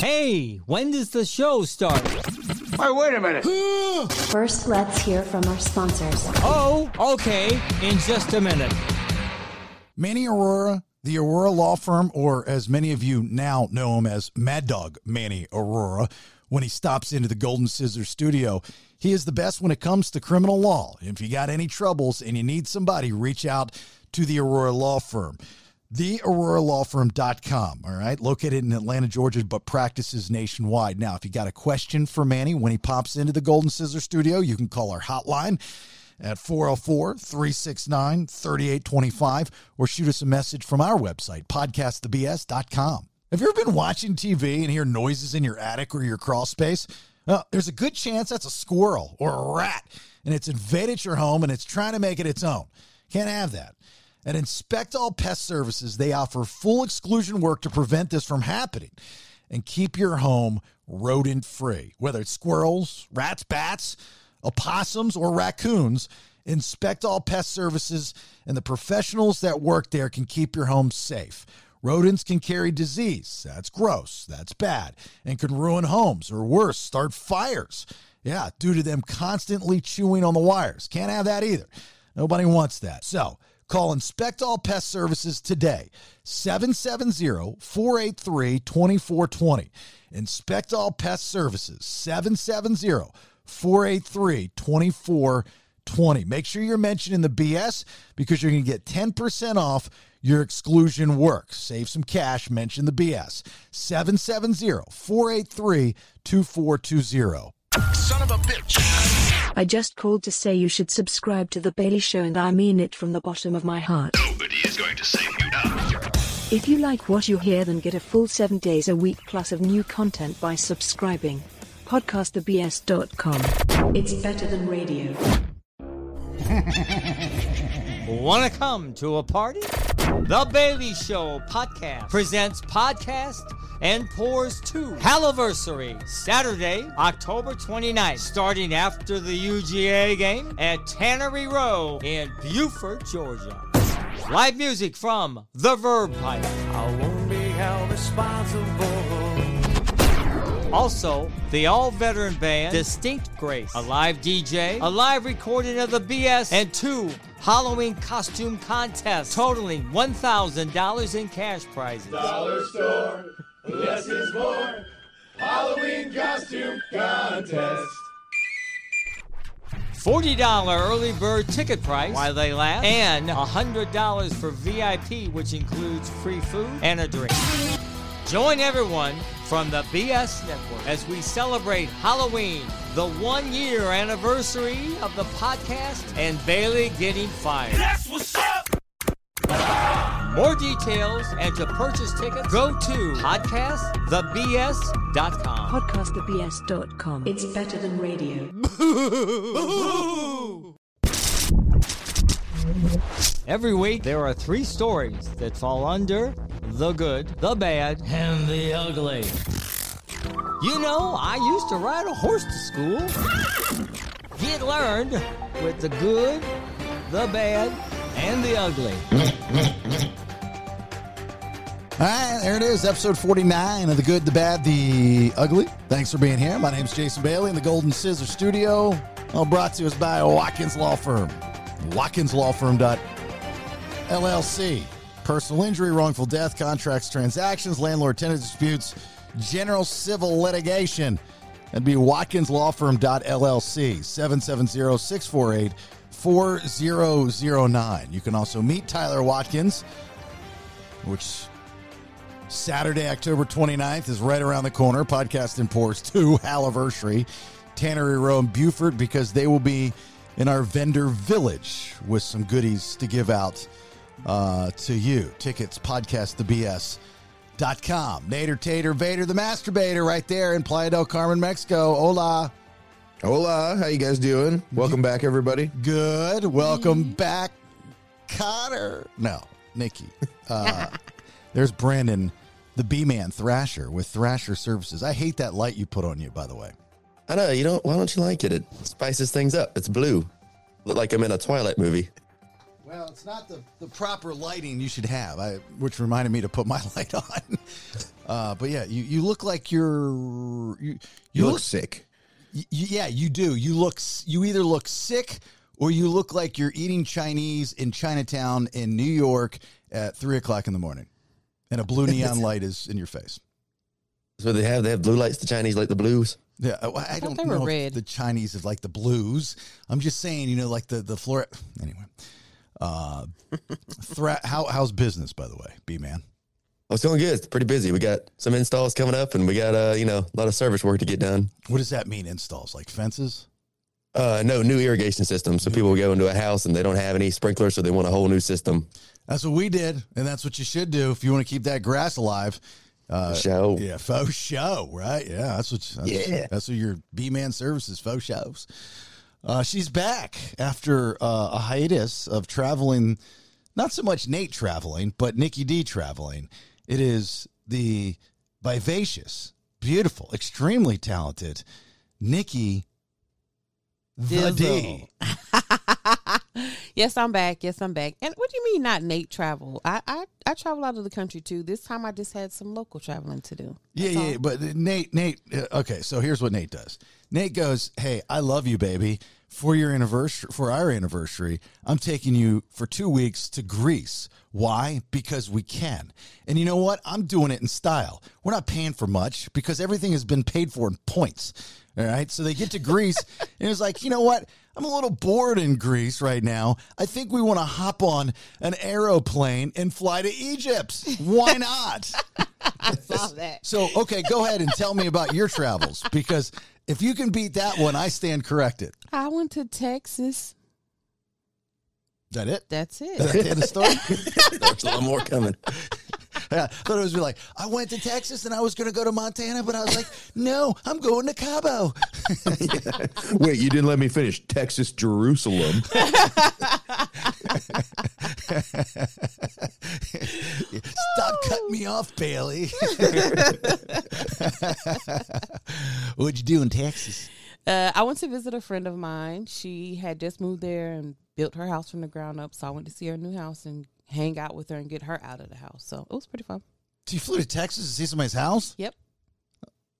Hey, when does the show start? Hey, wait a minute. First, let's hear from our sponsors. Oh, okay, in just a minute. Manny Aurora, the Aurora Law Firm, or as many of you now know him as Mad Dog Manny Aurora, when he stops into the Golden Scissors studio, he is the best when it comes to criminal law. If you got any troubles and you need somebody, reach out to the Aurora Law Firm. TheAuroraLawFirm.com, all right, located in Atlanta, Georgia, but practices nationwide. Now, if you got a question for Manny when he pops into the Golden Scissor studio, you can call our hotline at 404 369 3825 or shoot us a message from our website, podcastthebs.com. Have you ever been watching TV and hear noises in your attic or your crawl space? Well, there's a good chance that's a squirrel or a rat, and it's invaded your home and it's trying to make it its own. Can't have that. At Inspect All Pest Services, they offer full exclusion work to prevent this from happening and keep your home rodent free. Whether it's squirrels, rats, bats, opossums, or raccoons, Inspect All Pest Services and the professionals that work there can keep your home safe. Rodents can carry disease. That's gross. That's bad. And can ruin homes or worse, start fires. Yeah, due to them constantly chewing on the wires. Can't have that either. Nobody wants that. So, Call Inspect All Pest Services today, 770 483 2420. Inspect All Pest Services, 770 483 2420. Make sure you're mentioning the BS because you're going to get 10% off your exclusion work. Save some cash, mention the BS. 770 483 2420. Son of a bitch. I just called to say you should subscribe to The Bailey Show, and I mean it from the bottom of my heart. Nobody is going to save you now. If you like what you hear, then get a full seven days a week plus of new content by subscribing. PodcastTheBS.com. It's better than radio. Want to come to a party? The Bailey Show podcast presents podcast and pours 2 Halliversary Saturday, October 29th, starting after the UGA game at Tannery Row in Buford, Georgia. Live music from The Verve Pipe. I won't be held responsible. Also, the all veteran band Distinct Grace, a live DJ, a live recording of the BS, and two Halloween costume contests totaling $1,000 in cash prizes. Dollar store, less is more. Halloween costume contest. $40 early bird ticket price while they last, and $100 for VIP, which includes free food and a drink. Join everyone from the BS Network as we celebrate Halloween, the one year anniversary of the podcast, and Bailey getting fired. That's what's up. More details and to purchase tickets, go to podcastthebs.com. PodcastTheBS.com. It's better than radio. Every week, there are three stories that fall under the good, the bad, and the ugly. You know, I used to ride a horse to school. Get learned with the good, the bad, and the ugly. All right, there it is, episode 49 of The Good, the Bad, the Ugly. Thanks for being here. My name's Jason Bailey in the Golden Scissor Studio. All brought to us by Watkins Law Firm. WatkinsLawFirm.LLC. Personal injury, wrongful death, contracts, transactions, landlord tenant disputes, general civil litigation. That'd be WatkinsLawFirm.LLC. 770 648 4009. You can also meet Tyler Watkins, which Saturday, October 29th is right around the corner. Podcast and Pours 2, anniversary. Tannery Row in Buford, because they will be in our vendor village with some goodies to give out uh, to you. Tickets, podcast, the BS. Dot com. Nader Tater Vader, the masturbator, right there in Playa del Carmen, Mexico. Hola. Hola, how you guys doing? Welcome back, everybody. Good. Welcome back, Connor. No, Nikki. Uh, there's Brandon, the B Man Thrasher with Thrasher Services. I hate that light you put on you, by the way. I know you don't. Why don't you like it? It spices things up. It's blue, look like I'm in a Twilight movie. Well, it's not the, the proper lighting you should have, I, which reminded me to put my light on. Uh, but yeah, you, you look like you're you you, You look look sick. Y- yeah, you do. You look. You either look sick or you look like you're eating Chinese in Chinatown in New York at three o'clock in the morning, and a blue neon light is in your face. So they have they have blue lights. The Chinese like the blues. Yeah, I, I thought don't they were know if red. the Chinese is like the blues. I'm just saying, you know, like the the floor. Anyway, uh, thra- how how's business by the way, B man? Oh, it's going good. It's pretty busy. We got some installs coming up, and we got uh you know a lot of service work to get done. What does that mean? Installs like fences? Uh, no new irrigation system. So people go into a house and they don't have any sprinklers, so they want a whole new system. That's what we did, and that's what you should do if you want to keep that grass alive. Uh, Show. Yeah, faux show, right? Yeah, that's what. That's, Yeah. that's what your B man services faux shows. Uh, she's back after uh, a hiatus of traveling, not so much Nate traveling, but Nikki D traveling. It is the vivacious, beautiful, extremely talented Nikki the D. yes, I'm back. Yes, I'm back. And what do you mean not Nate travel? I, I I travel out of the country too. This time I just had some local traveling to do. Yeah, yeah, but Nate, Nate. uh, Okay, so here's what Nate does. Nate goes, "Hey, I love you, baby. For your anniversary, for our anniversary, I'm taking you for two weeks to Greece. Why? Because we can. And you know what? I'm doing it in style. We're not paying for much because everything has been paid for in points. All right. So they get to Greece, and it's like, you know what? I'm a little bored in Greece right now. I think we want to hop on an aeroplane and fly to Egypt. Why not? I saw that. So, okay, go ahead and tell me about your travels because if you can beat that one, I stand corrected. I went to Texas. Is that it? That's it. That's the end of the story? There's a lot more coming. Yeah, I thought it was be like, I went to Texas and I was going to go to Montana, but I was like, no, I'm going to Cabo. Wait, you didn't let me finish. Texas, Jerusalem. Stop cutting me off, Bailey. What'd you do in Texas? Uh, I went to visit a friend of mine. She had just moved there and built her house from the ground up. So I went to see her new house and hang out with her and get her out of the house. So it was pretty fun. So you flew to Texas to see somebody's house? Yep.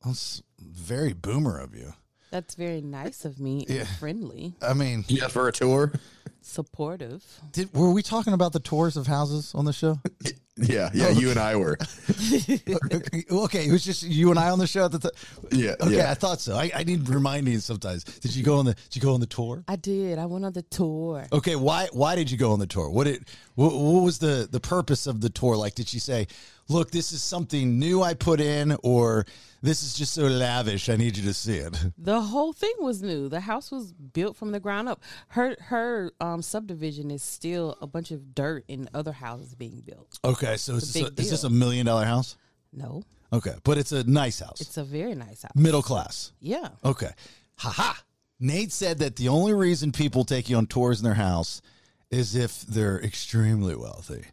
That's very boomer of you. That's very nice of me and Yeah. friendly, I mean, Yeah, for a tour. supportive. did were we talking about the tours of houses on the show? Yeah, yeah, oh, you and I were. okay, it was just you and I on the show at the time. Yeah, Okay, yeah. I thought so. I, I need reminding sometimes. Did you go on the Did you go on the tour? I did. I went on the tour. Okay, why Why did you go on the tour? What did what, what was the the purpose of the tour? Like, did she say, "Look, this is something new I put in," or "This is just so lavish, I need you to see it"? The whole thing was new. The house was built from the ground up. Her her um, subdivision is still a bunch of dirt and other houses being built. Okay, so is this, a, is this a million dollar house? No, Okay, but it's a nice house, it's a very nice house. middle class. Yeah. Okay. Haha. Nate said that the only reason people take you on tours in their house is if they're extremely wealthy.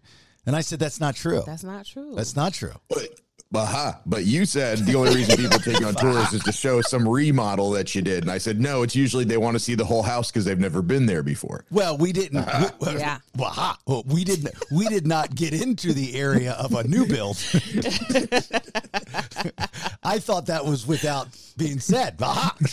And I said that's not true. That's not true. That's not true. But, but, ha, but you said the only reason people take you on tours is to show some remodel that you did. And I said, no, it's usually they want to see the whole house because they've never been there before. Well, we didn't. we- Yeah. Well, well, we didn't. We did not get into the area of a new build. I thought that was without being said. Aha.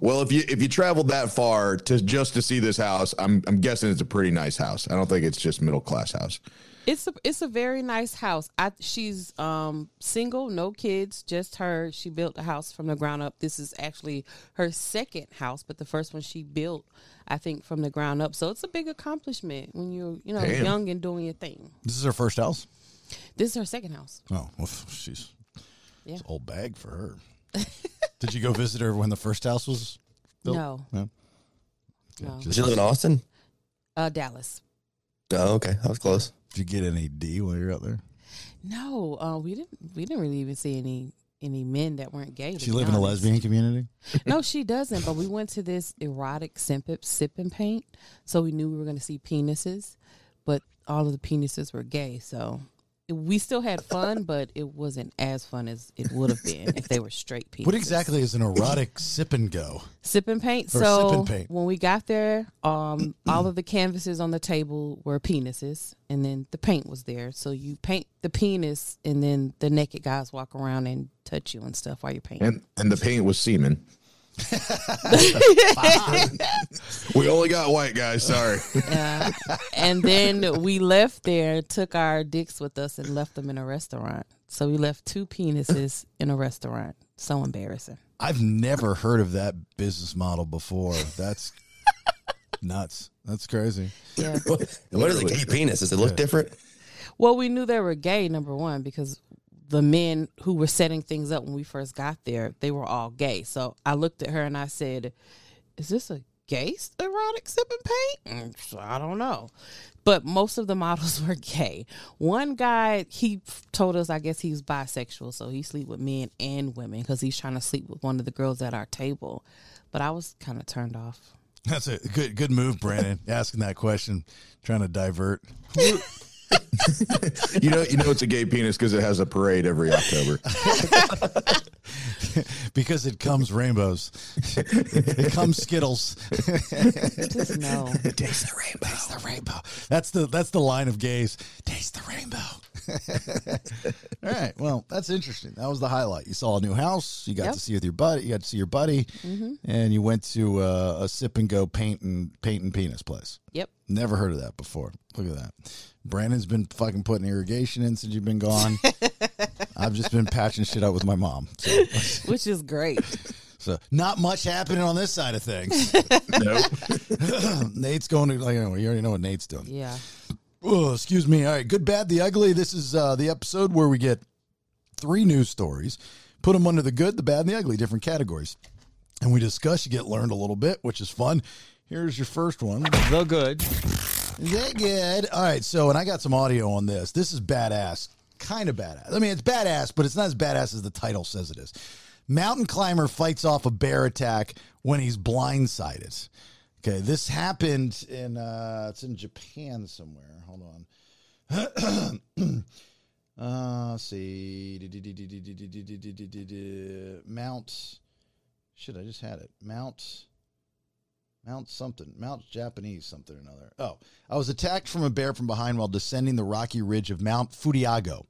Well, if you if you traveled that far to just to see this house, I'm I'm guessing it's a pretty nice house. I don't think it's just middle class house. It's a it's a very nice house. I she's um single, no kids, just her. She built a house from the ground up. This is actually her second house, but the first one she built, I think, from the ground up. So it's a big accomplishment when you're you know Damn. young and doing your thing. This is her first house. This is her second house. Oh, well, she's Yeah. it's old bag for her. Did you go visit her when the first house was built? No, No. no. Does she live in Austin? Uh, Dallas. Oh, okay. I was close. Did you get any D while you're out there? No, uh, we didn't. We didn't really even see any any men that weren't gay. She live in a lesbian community? no, she doesn't. But we went to this erotic sip sip and paint, so we knew we were going to see penises, but all of the penises were gay. So we still had fun, but it wasn't as fun as it would have been if they were straight penises. What exactly is an erotic sip and go? Sip and paint. Or so sip and paint. when we got there, um, all of the canvases on the table were penises, and then the paint was there. So you paint the penis, and then the naked guys walk around and touch you and stuff while you're painting. And and the paint was semen. we only got white guys. Sorry. Yeah. and then we left there, took our dicks with us, and left them in a restaurant. So we left two penises in a restaurant. So embarrassing. I've never heard of that business model before. That's nuts. That's crazy. Yeah. What is a gay penis? Does it look different? Well, we knew they were gay, number one, because the men who were setting things up when we first got there, they were all gay. So I looked at her and I said, Is this a gay erotic sip and paint? Mm, so I don't know. But most of the models were gay. One guy, he told us, I guess he's bisexual, so he sleep with men and women because he's trying to sleep with one of the girls at our table. But I was kind of turned off. That's a good good move, Brandon. asking that question, trying to divert. you know, you know it's a gay penis because it has a parade every October. because it comes rainbows. it comes Skittles. Just no. Taste the rainbow. Taste the rainbow. That's the that's the line of gays. Taste the rainbow. All right. Well, that's interesting. That was the highlight. You saw a new house. You got Yep. to see with your buddy. You got to see your buddy, Mhm. and you went to uh, a sip and go paint and paint and penis place. Yep. Never heard of that before. Look at that. Brandon's been fucking putting irrigation in since you've been gone. I've just been patching shit up with my mom. So, Which is great. so not much happening on this side of things. nope. Nate's going to like you already know what Nate's doing. Yeah. Oh, excuse me. All right, good, bad, the ugly. This is uh, the episode where we get three news stories, put them under the good, the bad, and the ugly, different categories, and we discuss. You get learned a little bit, which is fun. Here's your first one. The good. They good. All right, so and I got some audio on this. This is badass, kind of badass. I mean, it's badass, but it's not as badass as the title says it is. Mountain climber fights off a bear attack when he's blindsided. Okay, this happened in uh it's in Japan somewhere. Hold on. uh see. Mount shit, I just had it. Mount Mount something. Mount Japanese something or another. Oh, I was attacked from a bear from behind while descending the rocky ridge of Mount Futiago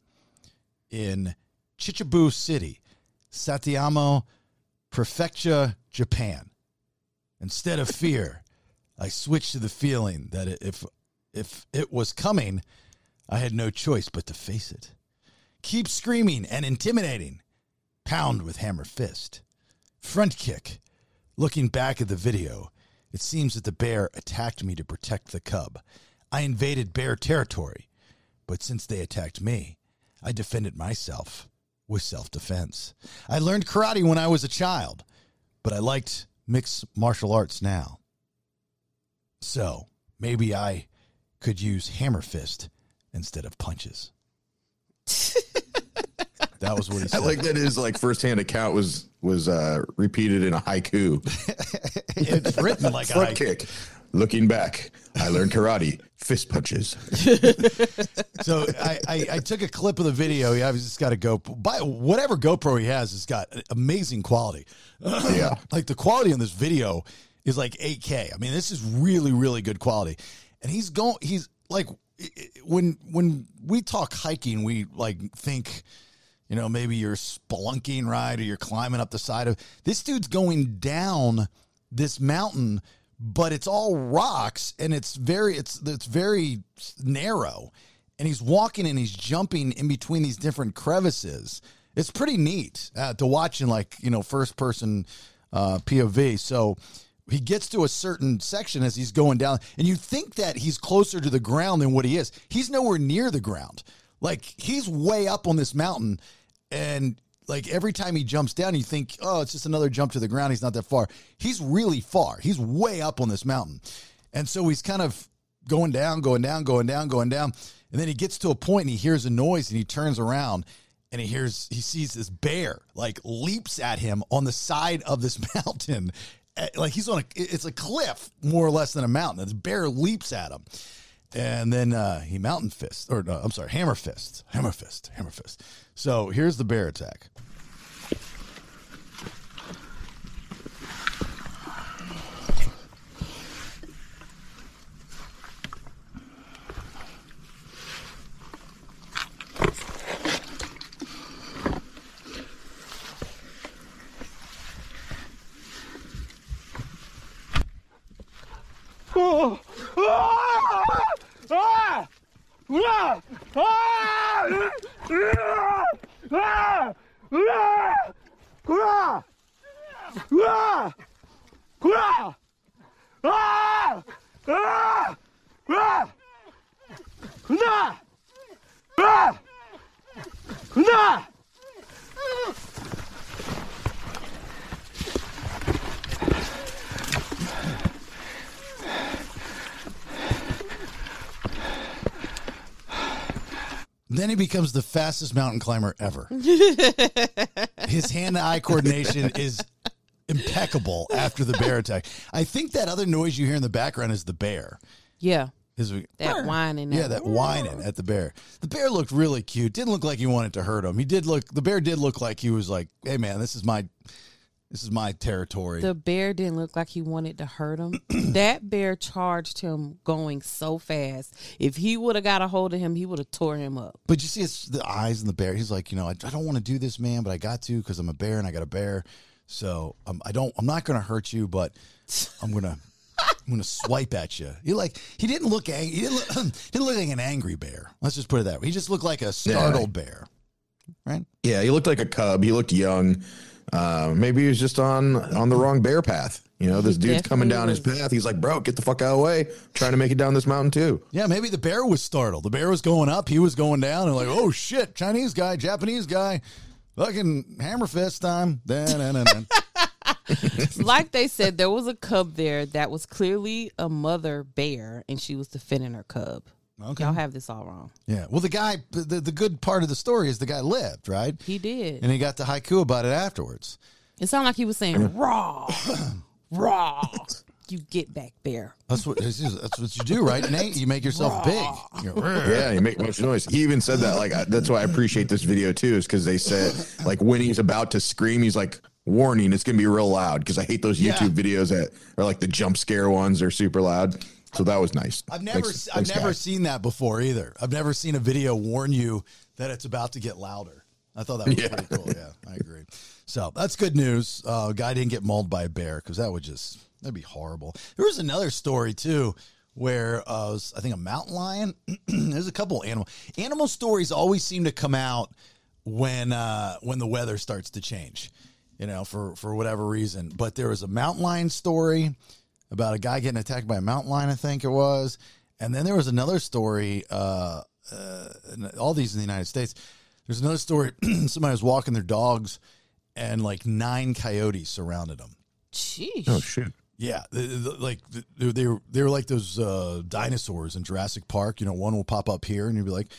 in Chichibu City, Saitama Prefecture, Japan. Instead of fear, I switched to the feeling that if if it was coming, I had no choice but to face it. Keep screaming and intimidating. Pound with hammer fist. Front kick. Looking back at the video, it seems that the bear attacked me to protect the cub. I invaded bear territory, but since they attacked me, I defended myself with self defense. I learned karate when I was a child, but I liked mixed martial arts now. So maybe I could use hammer fist instead of punches. that was what he said. I like that his like firsthand account was was uh repeated in a haiku. it's written like a Front haiku. kick. Looking back, I learned karate, fist punches. so I, I, I took a clip of the video. He obviously just got a GoPro. By whatever GoPro he has, it's got amazing quality. Yeah. like the quality on this video is like 8K. I mean, this is really, really good quality. And he's going. He's like when when we talk hiking, we like think. You know, maybe you're spelunking, right? Or you're climbing up the side of this dude's going down this mountain, but it's all rocks and it's very it's it's very narrow. And he's walking and he's jumping in between these different crevices. It's pretty neat uh, to watch in like, you know, first person uh, POV. So he gets to a certain section as he's going down, and you think that he's closer to the ground than what he is. He's nowhere near the ground. Like he's way up on this mountain, and like every time he jumps down, you think, oh, it's just another jump to the ground. He's not that far. He's really far. He's way up on this mountain, and so he's kind of going down, going down, going down, going down, and then he gets to a point and he hears a noise and he turns around and he hears he sees this bear like leaps at him on the side of this mountain like he's on a it's a cliff more or less than a mountain this bear leaps at him and then uh, he mountain fist, or no, I'm sorry, hammer fist, hammer fist, hammer fist. So here's the bear attack. 군다! 군다! Then he becomes the fastest mountain climber ever. His hand-eye coordination is impeccable after the bear attack. I think that other noise you hear in the background is the bear. Yeah. Is That whining. Yeah, that whining at the bear. The bear looked really cute. Didn't look like he wanted to hurt him. He did look. The bear did look like he was like, "Hey, man, this is my, this is my territory." The bear didn't look like he wanted to hurt him. that bear charged him going so fast. If he would have got a hold of him, he would have tore him up. but you see, it's the eyes in the bear. He's like, you know, I, I don't want to do this, man, but I got to because I'm a bear and I got a bear. So um, I don't. I'm not going to hurt you, but I'm gonna. I'm gonna swipe at you. He like he didn't look angry. He didn't look, he didn't look like an angry bear. Let's just put it that way. He just looked like a startled bear. Right? Yeah, he looked like a cub. He looked young. Uh, maybe he was just on on the wrong bear path. You know, this He dude's coming down definitely his path. He's like, bro, get the fuck out of the way. trying to make it down this mountain too. Yeah, maybe the bear was startled. The bear was going up, he was going down, and like, oh shit, Chinese guy, Japanese guy, fucking hammer fist time. Like they said, there was a cub there that was clearly a mother bear, and she was defending her cub. Okay. Y'all have this all wrong. yeah. Well, the guy, the, the good part of the story is the guy lived, right? He did. And he got the haiku about it afterwards. It sounded like he was saying raw, raw. You get back, there. That's what that's what you do, right, Nate? You make yourself big. You're- Yeah, you make much noise. He even said that. Like I, that's why I appreciate this video too, is because they said like when he's about to scream, he's like, "Warning, it's gonna be real loud." Because I hate those Yeah. YouTube videos that are like the jump scare ones. They're super loud. So that was nice. I've never, Thanks- I've thanks, never guys. seen that before either. I've never seen a video warn you that it's about to get louder. I thought that was Yeah. pretty cool. Yeah, I agree. So that's good news. Uh, guy didn't get mauled by a bear because that would just that'd be horrible. There was another story too where uh, was, I think a mountain lion. There's a couple animal animal stories always seem to come out when uh, when the weather starts to change. You know, for for whatever reason. But there was a mountain lion story about a guy getting attacked by a mountain lion, I think it was. And then there was another story, uh, uh, all these in the United States. There's another story. somebody was walking their dogs, and like nine coyotes surrounded them. Sheesh. Oh shit. Yeah, the- the- like they, they were they were like those uh, dinosaurs in Jurassic Park. You know, one will pop up here, and you'd be like, "Hey,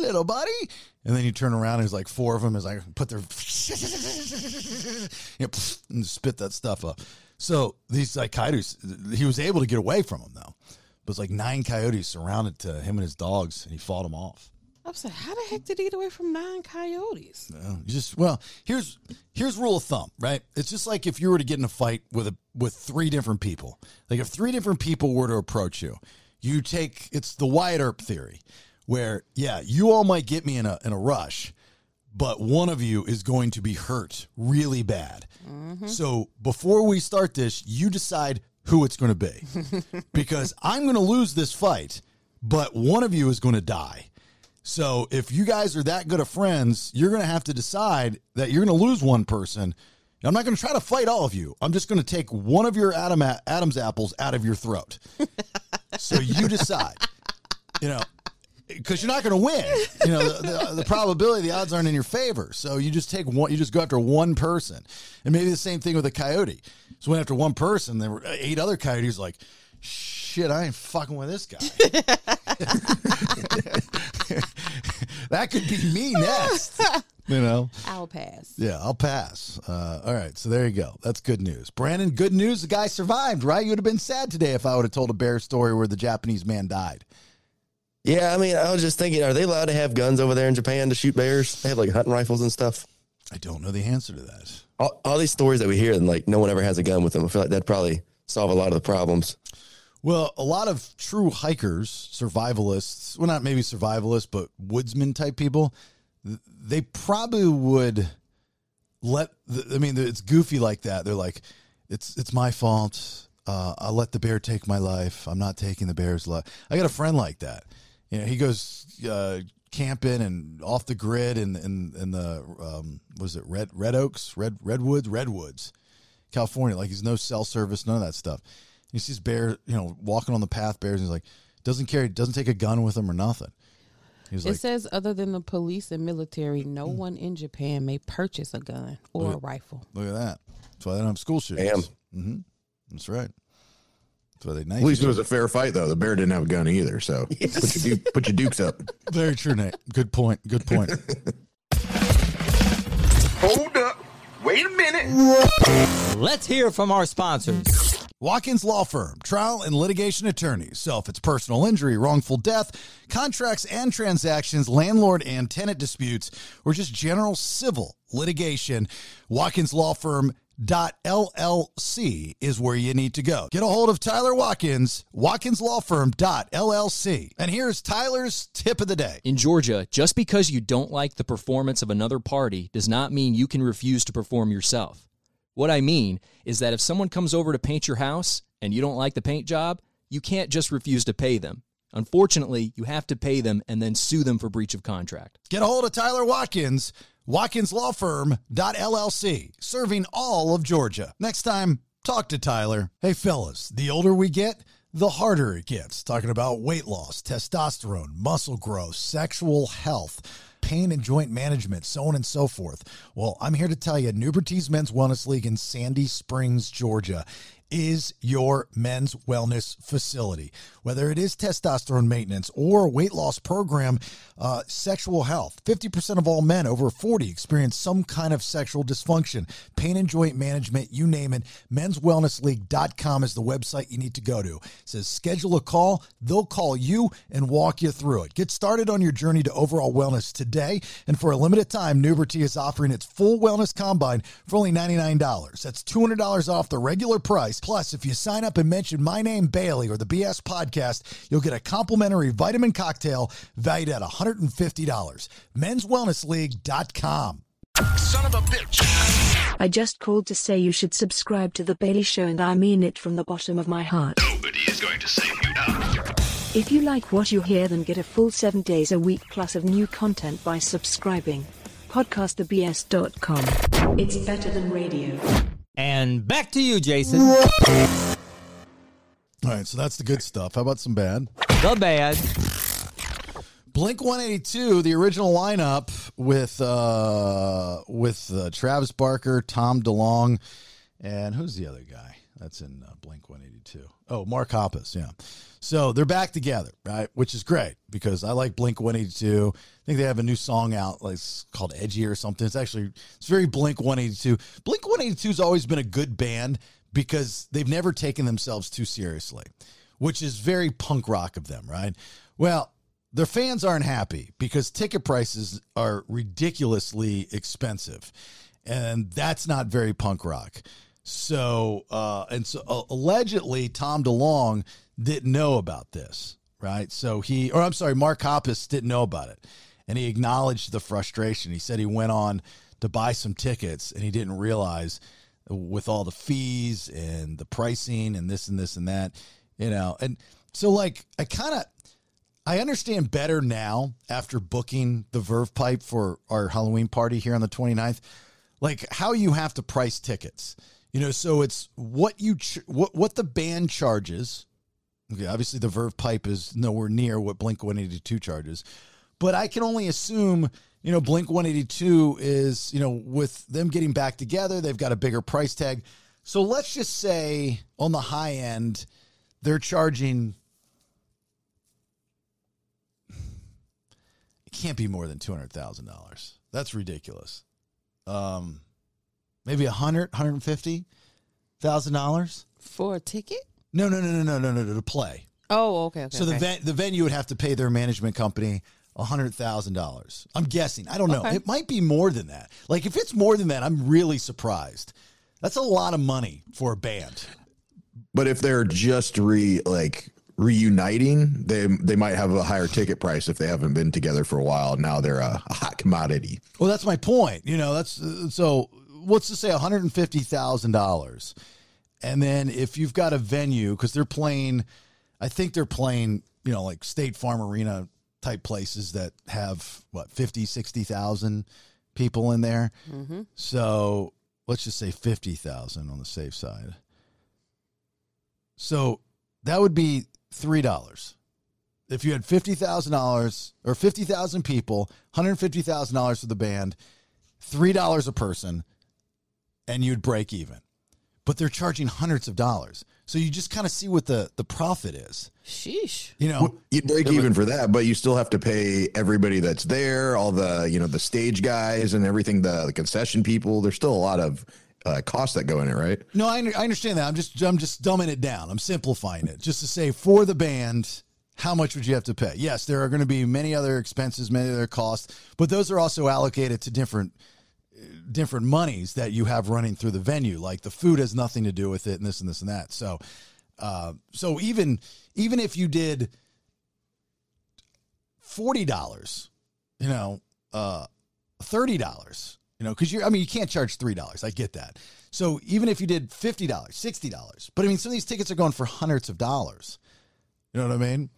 little buddy," and then you turn around, and there's like four of them. Is like put their you know, and spit that stuff up. So these like coyotes, he was able to get away from them though. But it's like nine coyotes surrounded to him and his dogs, and he fought them off. I was like, how the heck did he get away from nine coyotes? No, you just well, here's here's rule of thumb, right? It's just like if you were to get in a fight with a with three different people. Like if three different people were to approach you, you take it's the Wyatt Earp theory, where yeah, you all might get me in a in a rush, but one of you is going to be hurt really bad. Mm-hmm. So before we start this, you decide who it's going to be, because I'm going to lose this fight, but one of you is going to die. So if you guys are that good of friends, you're going to have to decide that you're going to lose one person. I'm not going to try to fight all of you. I'm just going to take one of your Adam Adam's apples out of your throat. so you decide. You know, because you're not going to win. You know, the, the, the probability, the odds aren't in your favor. So you just take one. You just go after one person, and maybe the same thing with a coyote. So went after one person. There were eight other coyotes. Like, shit, I ain't fucking with this guy. that could be me next. You know. I'll pass. Yeah, I'll pass. Uh, all right, so there you go. That's good news. Brandon, good news. The guy survived, right? You would have been sad today if I would have told a bear story where the Japanese man died. Yeah, I mean, I was just thinking, are they allowed to have guns over there in Japan to shoot bears? They have like hunting rifles and stuff. I don't know the answer to that. All, all these stories that we hear, and like no one ever has a gun with them. I feel like that'd probably solve a lot of the problems. Well, a lot of true hikers, survivalists, well, not maybe survivalists, but woodsman type people, they probably would let. I mean, it's goofy like that. They're like, "It's it's my fault. Uh, I'll let the bear take my life. I'm not taking the bear's life." I got a friend like that. You know, he goes uh, camping and off the grid in in, in the um, was it red red oaks red redwoods redwoods, California. Like he's no cell service, none of that stuff. He sees bear, you know, walking on the path, bears, and he's like, doesn't carry, doesn't take a gun with him or nothing. He's It like, says other than the police and military, no one in Japan may purchase a gun or a rifle. look at that. That's why they don't have school shootings. Mm-hmm. That's right. That's why they nice. At least it was a fair fight, though. The bear didn't have a gun either, so put, your duke, put your dukes up. Very true, Nate. Good point. Good point. Hold up. Wait a minute. Let's hear from our sponsors. Watkins Law Firm, trial and litigation attorneys. So if it's personal injury, wrongful death, contracts and transactions, landlord and tenant disputes, or just general civil litigation, Watkins Law Firm. Dot LLC is where you need to go. Get a hold of Tyler Watkins, Watkins Law Firm. Dot LLC. And here's Tyler's tip of the day. In Georgia, just because you don't like the performance of another party does not mean you can refuse to perform yourself. What I mean is that if someone comes over to paint your house and you don't like the paint job, you can't just refuse to pay them. Unfortunately, you have to pay them and then sue them for breach of contract. Get a hold of Tyler Watkins, WatkinsLawFirm.LLC, serving all of Georgia. Next time, talk to Tyler. Hey, fellas, the older we get, the harder it gets. Talking about weight loss, testosterone, muscle growth, sexual health. Pain and joint management, so on and so forth. Well, I'm here to tell you, Nubertese Men's Wellness League in Sandy Springs, Georgia, is your men's wellness facility. Whether it is testosterone maintenance or weight loss program, uh, sexual health. 50% of all men over 40 experience some kind of sexual dysfunction, pain and joint management, you name it. Menswellnessleague.com is the website you need to go to. It says schedule a call. They'll call you and walk you through it. Get started on your journey to overall wellness today. And for a limited time, Nuberty is offering its full wellness combine for only $99. That's $200 off the regular price. Plus, if you sign up and mention my name, Bailey, or the BS podcast, you'll get a complimentary vitamin cocktail valued at $150. Men'sWellnessLeague.com. Son of a bitch. I just called to say you should subscribe to The Bailey Show and I mean it from the bottom of my heart. Nobody is going to save you now. If you like what you hear, then get a full seven days a week plus of new content by subscribing. PodcastTheBS.com. It's better than radio. And back to you, Jason. All right, so that's the good stuff. How about some bad? The bad. Blink 182, the original lineup with uh with uh, Travis Barker, Tom DeLonge, and who's the other guy that's in uh, Blink 182? Oh, Mark Hoppus, yeah. So they're back together, right? Which is great because I like Blink 182. I think they have a new song out, like it's called Edgy or something. It's actually it's very Blink 182. Blink 182 has always been a good band because they've never taken themselves too seriously, which is very punk rock of them, right? Well, their fans aren't happy because ticket prices are ridiculously expensive and that's not very punk rock so uh and so uh, allegedly Tom DeLonge didn't know about this right? So he or i'm sorry mark hoppus didn't know about it. And he acknowledged the frustration. He said he went on to buy some tickets and he didn't realize with all the fees and the pricing and this and this and that you know? And so like i kind of I understand better now after booking the Verve Pipe for our Halloween party here on the 29th, like how you have to price tickets. You know, so it's what you ch- what what the band charges. Okay, obviously the Verve Pipe is nowhere near what Blink 182 charges, but I can only assume you know Blink 182 is you know with them getting back together, they've got a bigger price tag. So let's just say on the high end, they're charging it can't be more than two hundred thousand dollars. That's ridiculous. Um, maybe a hundred, hundred and fifty thousand dollars For a ticket? No, no, no, no, no, no, no, to play. Oh, okay, okay. so the okay. ven- the venue would have to pay their management company a hundred thousand dollars. I'm guessing. I don't know. Okay. It might be more than that. Like if it's more than that, I'm really surprised. That's a lot of money for a band. But if they're just re like reuniting, they they might have a higher ticket price if they haven't been together for a while. Now they're a, a hot commodity. Well, that's my point. You know, that's uh, so. Let's just say one hundred and fifty thousand dollars, and then if you've got a venue because they're playing, I think they're playing, you know, like State Farm Arena type places that have what 50, 60,000 people in there. Mm-hmm. So let's just say fifty thousand on the safe side. So that would be three dollars. If you had fifty thousand dollars or fifty thousand people, one hundred fifty thousand dollars for the band, three dollars a person, and you'd break even. But they're charging hundreds of dollars, so you just kind of see what the the profit is. Sheesh. You know, You'd break even for that, but you still have to pay everybody that's there, all the you know the stage guys and everything, the, the concession people. There's still a lot of uh, costs that go in it, right? No, I, I understand that. I'm just I'm just dumbing it down. I'm simplifying it just to say for the band, how much would you have to pay? Yes, there are going to be many other expenses, many other costs, but those are also allocated to different different monies that you have running through the venue. Like the food has nothing to do with it, and this and this and that. So, uh, so even even if you did forty dollars, you know, uh, thirty dollars, you know, because you, I mean, you can't charge three dollars. I get that. So even if you did fifty dollars, sixty dollars, but I mean, some of these tickets are going for hundreds of dollars. You know what I mean?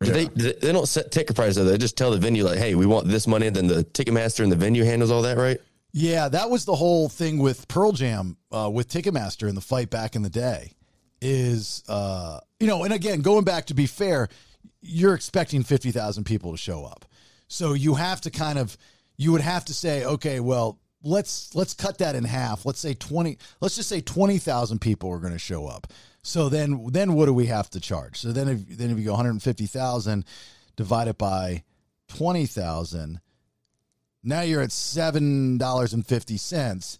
They they don't set ticket prices. They just tell the venue like, "Hey, we want this money." And Then the ticketmaster and the venue handles all that, right? Yeah, that was the whole thing with Pearl Jam uh, with Ticketmaster in the fight back in the day. Is uh, you know, and again, going back to be fair, you're expecting fifty thousand people to show up, so you have to kind of you would have to say, okay, well, let's let's cut that in half. Let's say twenty. Let's just say twenty thousand people are going to show up. So then, then what do we have to charge? So then, if then if you go one hundred fifty thousand, divide it by twenty thousand now you're at seven dollars and fifty cents.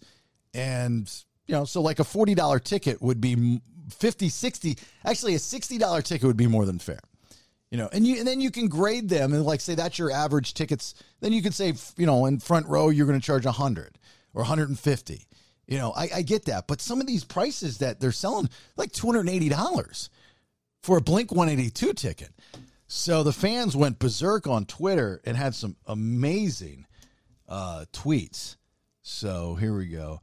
And you know so like a $40 ticket would be 50 60 actually a $60 ticket would be more than fair. You know and you and then you can grade them. And like say that's your average tickets then you could say you know in front row you're going to charge 100 or 150 you know I, I get that. But some of these prices that they're selling like $280 for a blink 182 ticket. So the fans went berserk on twitter and had some amazing uh, tweets. So here we go.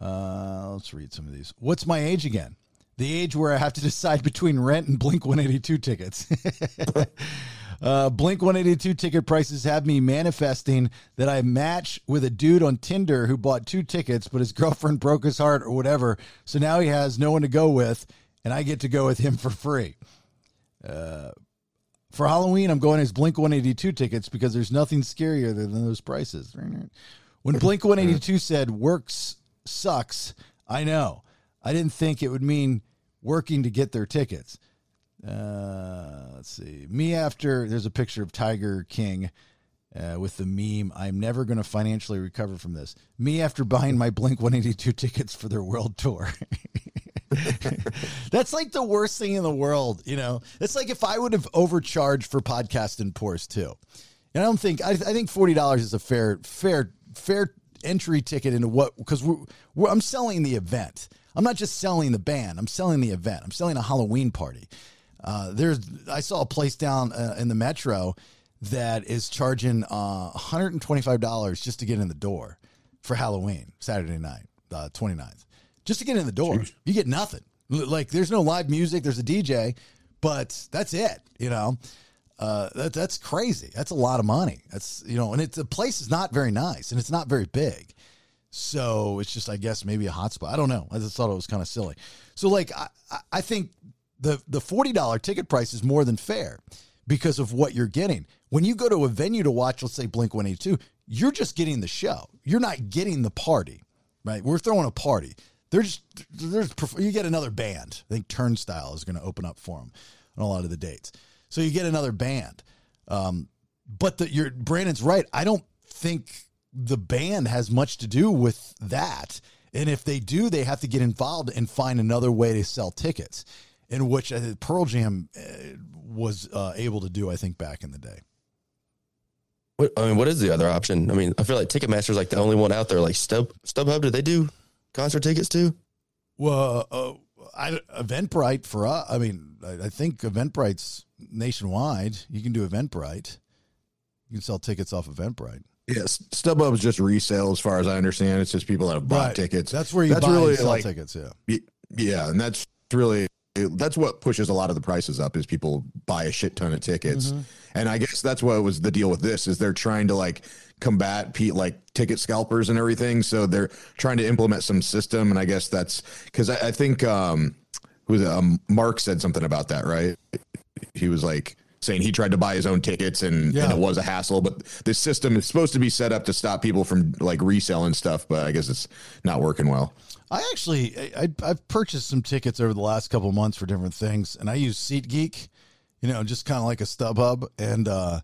Uh, let's read some of these. What's my age again? The age where I have to decide between rent and Blink 182 tickets. uh, Blink 182 ticket prices have me manifesting that I match with a dude on Tinder who bought two tickets, but his girlfriend broke his heart or whatever. So now he has no one to go with, and I get to go with him for free. Uh, for Halloween, I'm going as Blink 182 tickets because there's nothing scarier than those prices. When Blink 182 said works sucks, I know. I didn't think it would mean working to get their tickets. Uh, let's see. Me after, there's a picture of Tiger King uh, with the meme. I'm never going to financially recover from this. Me after buying my Blink 182 tickets for their world tour. That's like the worst thing in the world, you know. It's like if I would have overcharged for podcast and pours too. And I don't think I, I think forty dollars is a fair fair fair entry ticket into what because we're, we're, I'm selling the event. I'm not just selling the band. I'm selling the event. I'm selling a Halloween party. Uh, there's I saw a place down uh, in the metro that is charging uh, $125 just to get in the door for Halloween Saturday night, uh, 29th just to get in the door. You get nothing. Like there's no live music. There's a DJ, but that's it. You know, uh, that that's crazy. That's a lot of money. That's you know, and it's the place is not very nice and it's not very big. So it's just, I guess, maybe a hotspot. I don't know. I just thought it was kind of silly. So like, I, I- I think the the forty dollar ticket price is more than fair because of what you're getting. When you go to a venue to watch, let's say Blink One Eighty Two, you're just getting the show. You're not getting the party, right? We're throwing a party. There's there's you get another band. I think Turnstile is going to open up for them on a lot of the dates. So you get another band. Um, but the, you're Brandon's right. I don't think the band has much to do with that. And if they do, they have to get involved and find another way to sell tickets. in which uh, Pearl Jam uh, was uh, able to do, I think, back in the day. What, I mean, what is the other option? I mean, I feel like Ticketmaster is like the only one out there. Like Stub StubHub, do they do concert tickets too? Well, uh, I, Eventbrite for us. I mean, I, I think Eventbrite's nationwide. You can do Eventbrite. You can sell tickets off Eventbrite. Yes, StubHub is just resale, as far as I understand. It's just people that have bought Right. tickets. That's where you buy and sell tickets, yeah. yeah, and that's really that's what pushes a lot of the prices up is people buy a shit ton of tickets, Mhm. and I guess that's what was the deal with this is they're trying to like combat Pete like ticket scalpers and everything. So they're trying to implement some system, and I guess that's because I, I think um, who was um, Mark said something about that, right? He was like saying he tried to buy his own tickets and, Yeah. and it was a hassle but this system is supposed to be set up to stop people from like reselling stuff but i guess it's not working well I actually, I, I've purchased some tickets over the last couple of months for different things, and I use SeatGeek, you know, just kind of like a StubHub, and uh,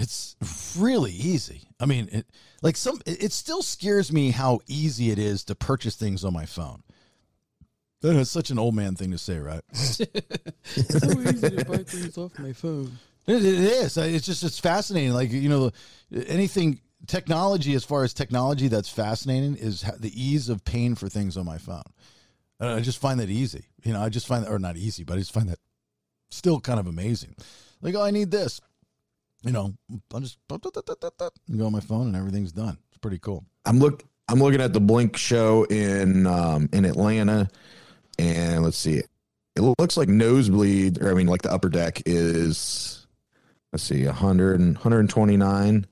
it's really easy. I mean, it, like some, it, it still scares me how easy it is to purchase things on my phone. That is such an old man thing to say, right? It's so easy to buy things off my phone. It, it is. It's just it's fascinating. Like you know, anything technology as far as technology that's fascinating is the ease of paying for things on my phone. And I just find that easy. You know, I just find that or not easy, but I just find that still kind of amazing. Like, oh, I need this. You know, I'll just go on my phone and everything's done. It's pretty cool. i'm look i'm looking at the blink show in um in atlanta and let's see it looks like nosebleed or i mean like the upper deck is let's see 100 and 129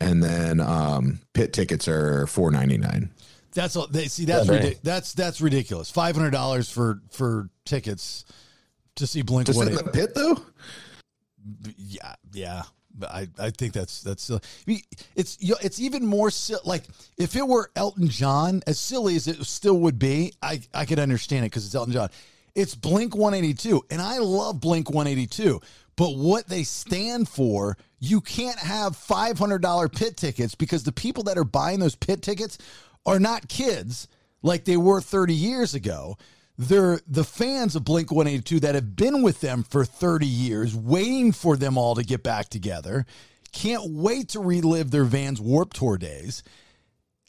and then um pit tickets are 499 That's all. They see that's ridic- that's that's ridiculous. Five hundred dollars for for tickets to see Blink One in the pit though yeah, yeah. But I, I think that's that's. It's it's even more like if it were Elton John, as silly as it still would be, I I could understand it because it's Elton John. It's Blink 182, and I love Blink 182. But what they stand for, you can't have $500 pit tickets because the people that are buying those pit tickets are not kids like they were 30 years ago. They're the fans of Blink 182 that have been with them for 30 years, waiting for them all to get back together. Can't wait to relive their Vans Warp Tour days.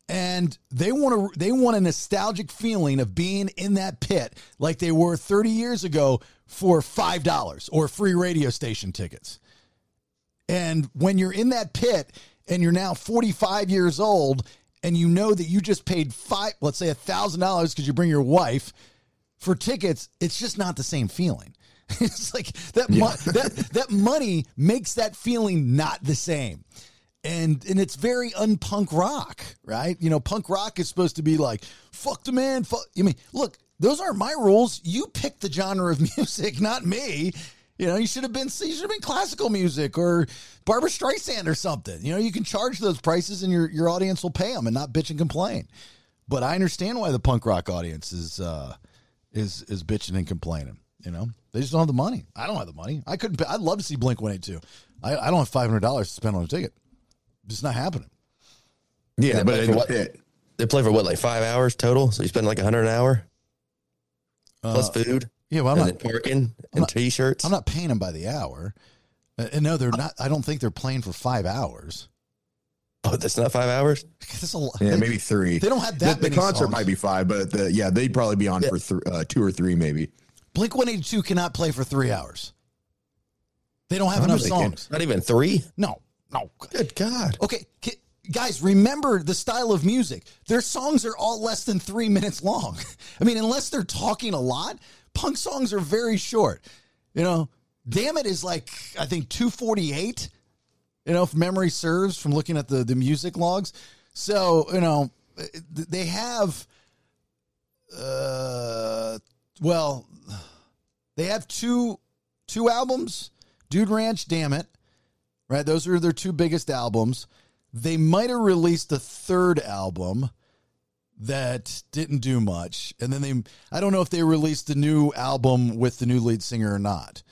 And they want to they want a nostalgic feeling of being in that pit like they were 30 years ago for $5 or free radio station tickets. And when you're in that pit and you're now 45 years old and you know that you just paid five, let's say $1,000 because you bring your wife for tickets, it's just not the same feeling. It's like that, mo- that that money makes that feeling not the same. And and it's very unpunk rock, right? You know, punk rock is supposed to be like fuck the man, fuck. I mean, look, those aren't my rules. You pick the genre of music, not me. You know, you should have been you should have been classical music or Barbra Streisand or something. You know, you can charge those prices and your your audience will pay them and not bitch and complain. But I understand why the punk rock audience is uh is is bitching and complaining. You know, they just don't have the money. I don't have the money. I couldn't. I'd love to see Blink One Eight Two. I I don't have five hundred dollars to spend on a ticket. It's not happening. yeah but play for what? pit They play for what, like five hours total? So you spend like a hundred an hour plus Uh, food. Yeah, well, I'm not. parking and t-shirts. I'm not paying them by the hour. And no, they're not. I don't think they're playing for five hours. Oh, that's not five hours. That's a lot. yeah They- maybe three They don't have that the many concert songs. might be five but the yeah they'd probably be on for th- uh, two or three maybe Blink One Eighty Two cannot play for three hours. They don't have I'm enough thinking- songs. Not even three. No, no. Good God. Okay, ki- guys, remember the style of music. Their songs are all less than three minutes long. I mean, unless they're talking a lot, punk songs are very short. You know, Dammit is like, I think, 248, you know, if memory serves from looking at the, the music logs. So, you know, they have, uh, well, they have two two albums dude ranch damn it right? Those are their two biggest albums. They might have released a third album that didn't do much. And then they i don't know if they released the new album with the new lead singer or not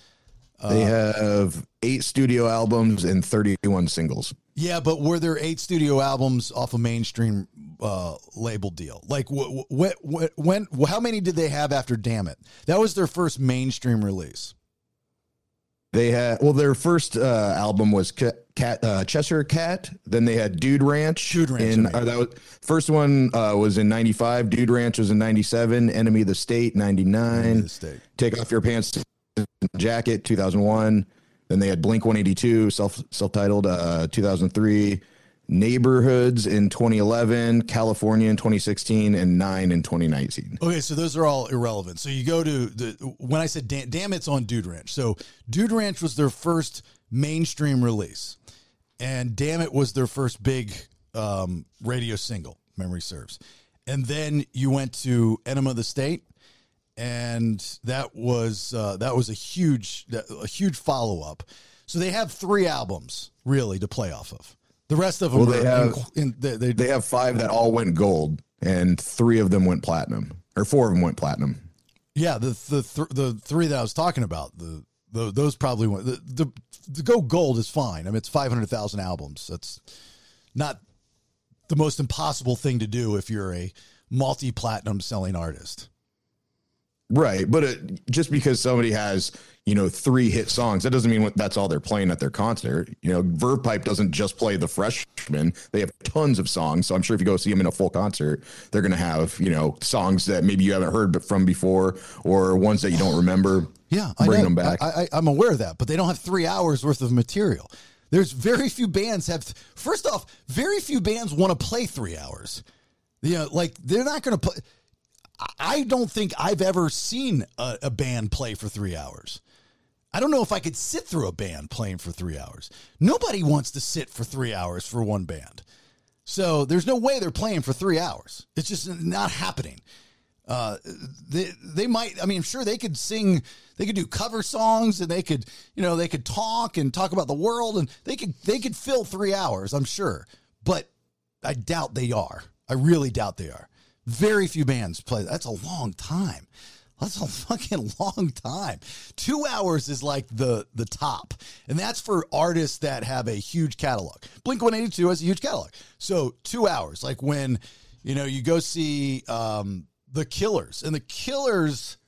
they have eight studio albums and 31 singles Yeah, but were there eight studio albums off a mainstream uh, label deal? Like, wh- wh- wh- when, how many did they have after Dammit? That was their first mainstream release. They had well, their first uh, album was Ca- Cat uh, Cheshire Cat. Then they had Dude Ranch. Dude Ranch, In, uh, that was first one uh, was in '95. Dude Ranch was in '97. Enema of the State '99. the State. Take off your pants, jacket 2001. Then they had Blink 182, self self titled uh, 2003. Neighborhoods in 2011, California in 2016, and Nine in 2019. Okay, so those are all irrelevant. So you go to the when I said damn, damn it's on Dude Ranch. So Dude Ranch was their first mainstream release, and Dammit was their first big um, radio single. Memory serves, and then you went to Enema of the State, and that was uh, that was a huge a huge follow up. So they have three albums really to play off of. The rest of them, Well, they have in, in, they, they, they have five that all went gold, and three of them went platinum, or four of them went platinum. Yeah, the the th- the three that I was talking about, the, the those probably went. The, the the go gold is fine. I mean, it's five hundred thousand albums. That's not the most impossible thing to do if you're a multi platinum selling artist. Right, but it, just because somebody has you know three hit songs, that doesn't mean that's all they're playing at their concert. You know, Verve Pipe doesn't just play the freshman; they have tons of songs. So I'm sure if you go see them in a full concert, they're going to have you know songs that maybe you haven't heard from before, or ones that you don't remember. Yeah, I bring them back. I, I, I'm aware of that, but they don't have three hours worth of material. There's very few bands have. First off, very few bands want to play three hours. You know, like they're not going to play. I don't think I've ever seen a, a band play for three hours. I don't know if I could sit through a band playing for three hours. Nobody wants to sit for three hours for one band. So there's no way they're playing for three hours. It's just not happening. Uh, they they might. I mean, sure they could sing. They could do cover songs, and they could, you know, they could talk and talk about the world, and they could they could fill three hours. I'm sure, but I doubt they are. I really doubt they are. Very few bands play. That's a long time. That's a fucking long time. Two hours is like the the top, and that's for artists that have a huge catalog. Blink One Eighty Two has a huge catalog, so two hours. Like when you know you go see um, the Killers, and the Killers.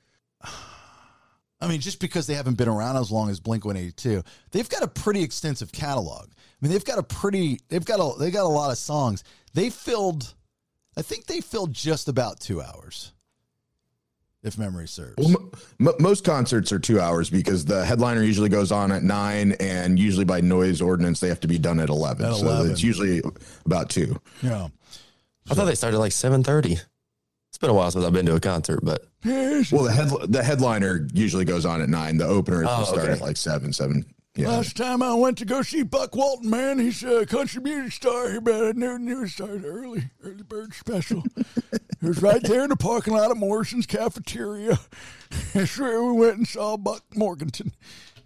I mean, just because they haven't been around as long as Blink One Eighty Two, they've got a pretty extensive catalog. I mean, they've got a pretty, they've got a, they got a lot of songs. They filled, I think they filled just about two hours, if memory serves. Well, m- m- most concerts are two hours because the headliner usually goes on at nine, and usually by noise ordinance they have to be done at eleven. At so it's usually about two. Yeah. I thought they started like seven thirty. It's been a while since I've been to a concert, but Well, the head the headliner usually goes on at nine. The opener Oh, will start okay. at like seven, seven. Yeah. Last time I went to go see Buck Walton, man, he's a country music star. He but I knew, knew it started early, early bird special. it was right there in the parking lot of Morrison's cafeteria. That's where we went and saw Buck Morganton.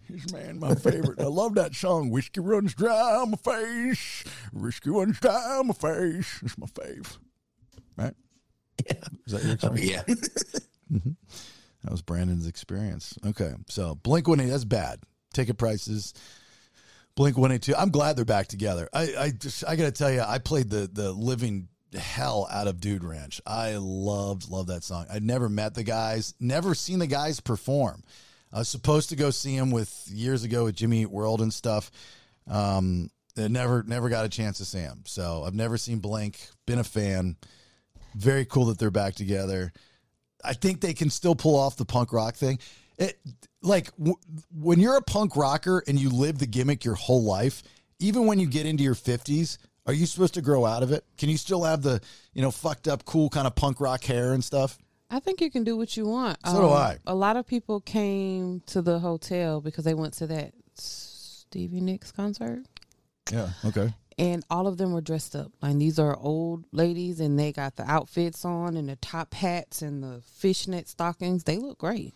He's man, my favorite. I love that song. Whiskey runs dry on my face. Whiskey runs dry on my face. It's my fave. Right? Is that your Oh, yeah. Mhm. That was Brandon's experience. Okay, so Blink One Eight. That's bad. Ticket prices. Blink One Eight Two. I'm glad they're back together. I, I just I gotta tell you, I played the the living hell out of Dude Ranch. I loved loved that song. I'd never met the guys, never seen the guys perform. I was supposed to go see them with years ago with Jimmy Eat World and stuff. Um, never never got a chance to see them. So I've never seen Blink. Been a fan. Very cool that they're back together. I think they can still pull off the punk rock thing. It like w- when you're a punk rocker and you live the gimmick your whole life, even when you get into your 50s, are you supposed to grow out of it? Can you still have the, you know, fucked up cool kind of punk rock hair and stuff? I think you can do what you want. Um, So do I. A lot of people came to the hotel because they went to that Stevie Nicks concert. Yeah, okay. And all of them were dressed up. Like these are old ladies, and they got the outfits on and the top hats and the fishnet stockings. They look great.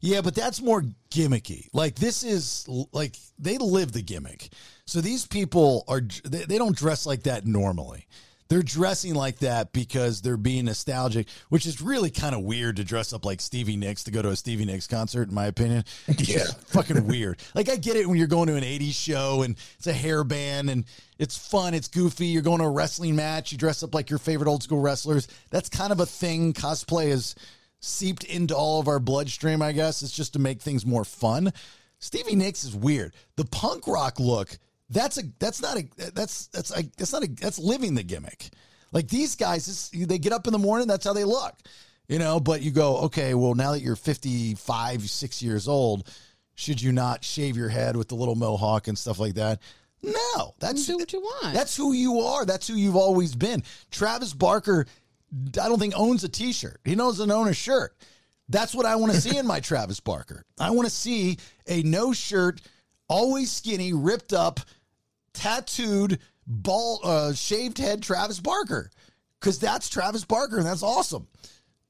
Yeah, but that's more gimmicky. Like this is like they live the gimmick. So these people are they, they don't dress like that normally. They're dressing like that because they're being nostalgic, which is really kind of weird to dress up like Stevie Nicks to go to a Stevie Nicks concert, in my opinion. Yeah. fucking weird. Like I get it when you're going to an 80s show and it's a hair band and it's fun, it's goofy. You're going to a wrestling match, you dress up like your favorite old school wrestlers. That's kind of a thing. Cosplay is seeped into all of our bloodstream, I guess. It's just to make things more fun. Stevie Nicks is weird. The punk rock look, that's a that's not a that's that's a, that's not a that's living the gimmick. Like these guys, this, they get up in the morning, that's how they look. You know, but you go, okay, well, now that you're 55, 6 years old, should you not shave your head with the little mohawk and stuff like that? No, that's do what you want. That's who you are. That's who you've always been. Travis Barker, I don't think owns a T-shirt. He doesn't own a shirt. That's what I want to see in my Travis Barker. I want to see a no shirt, always skinny, ripped up, tattooed, ball, uh, shaved head Travis Barker, because that's Travis Barker, and that's awesome.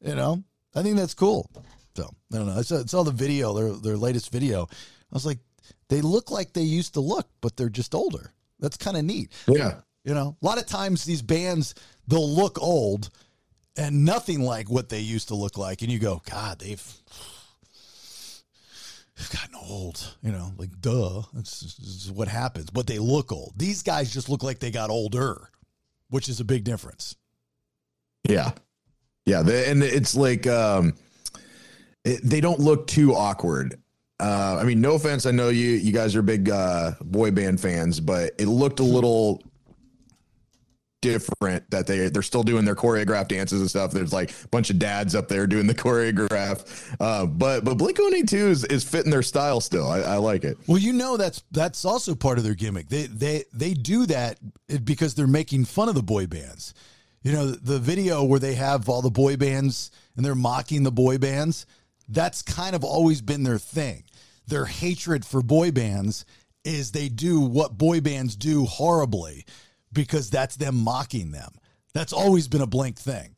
You know, I think that's cool. So I don't know. I saw, I saw the video, their their latest video. I was like, they look like they used to look, but they're just older. That's kind of neat. Yeah. You know, a lot of times these bands they'll look old and nothing like what they used to look like, and you go, God, they've gotten old. You know, like duh, that's just- what happens. But they look old. These guys just look like they got older, which is a big difference. Yeah. Yeah. The, and it's like, um, it, they don't look too awkward. Uh, I mean, no offense. I know you, you guys are big, uh, boy band fans, but it looked a little different that they, they're still doing their choreographed dances and stuff. There's like a bunch of dads up there doing the choreograph. Uh, but, but Blink 182 is, is fitting their style still. I, I like it. Well, you know that's that's also part of their gimmick. They they they do that because they're making fun of the boy bands. You know, the video where they have all the boy bands and they're mocking the boy bands, that's kind of always been their thing. Their hatred for boy bands is they do what boy bands do horribly because that's them mocking them. That's always been a Blink thing.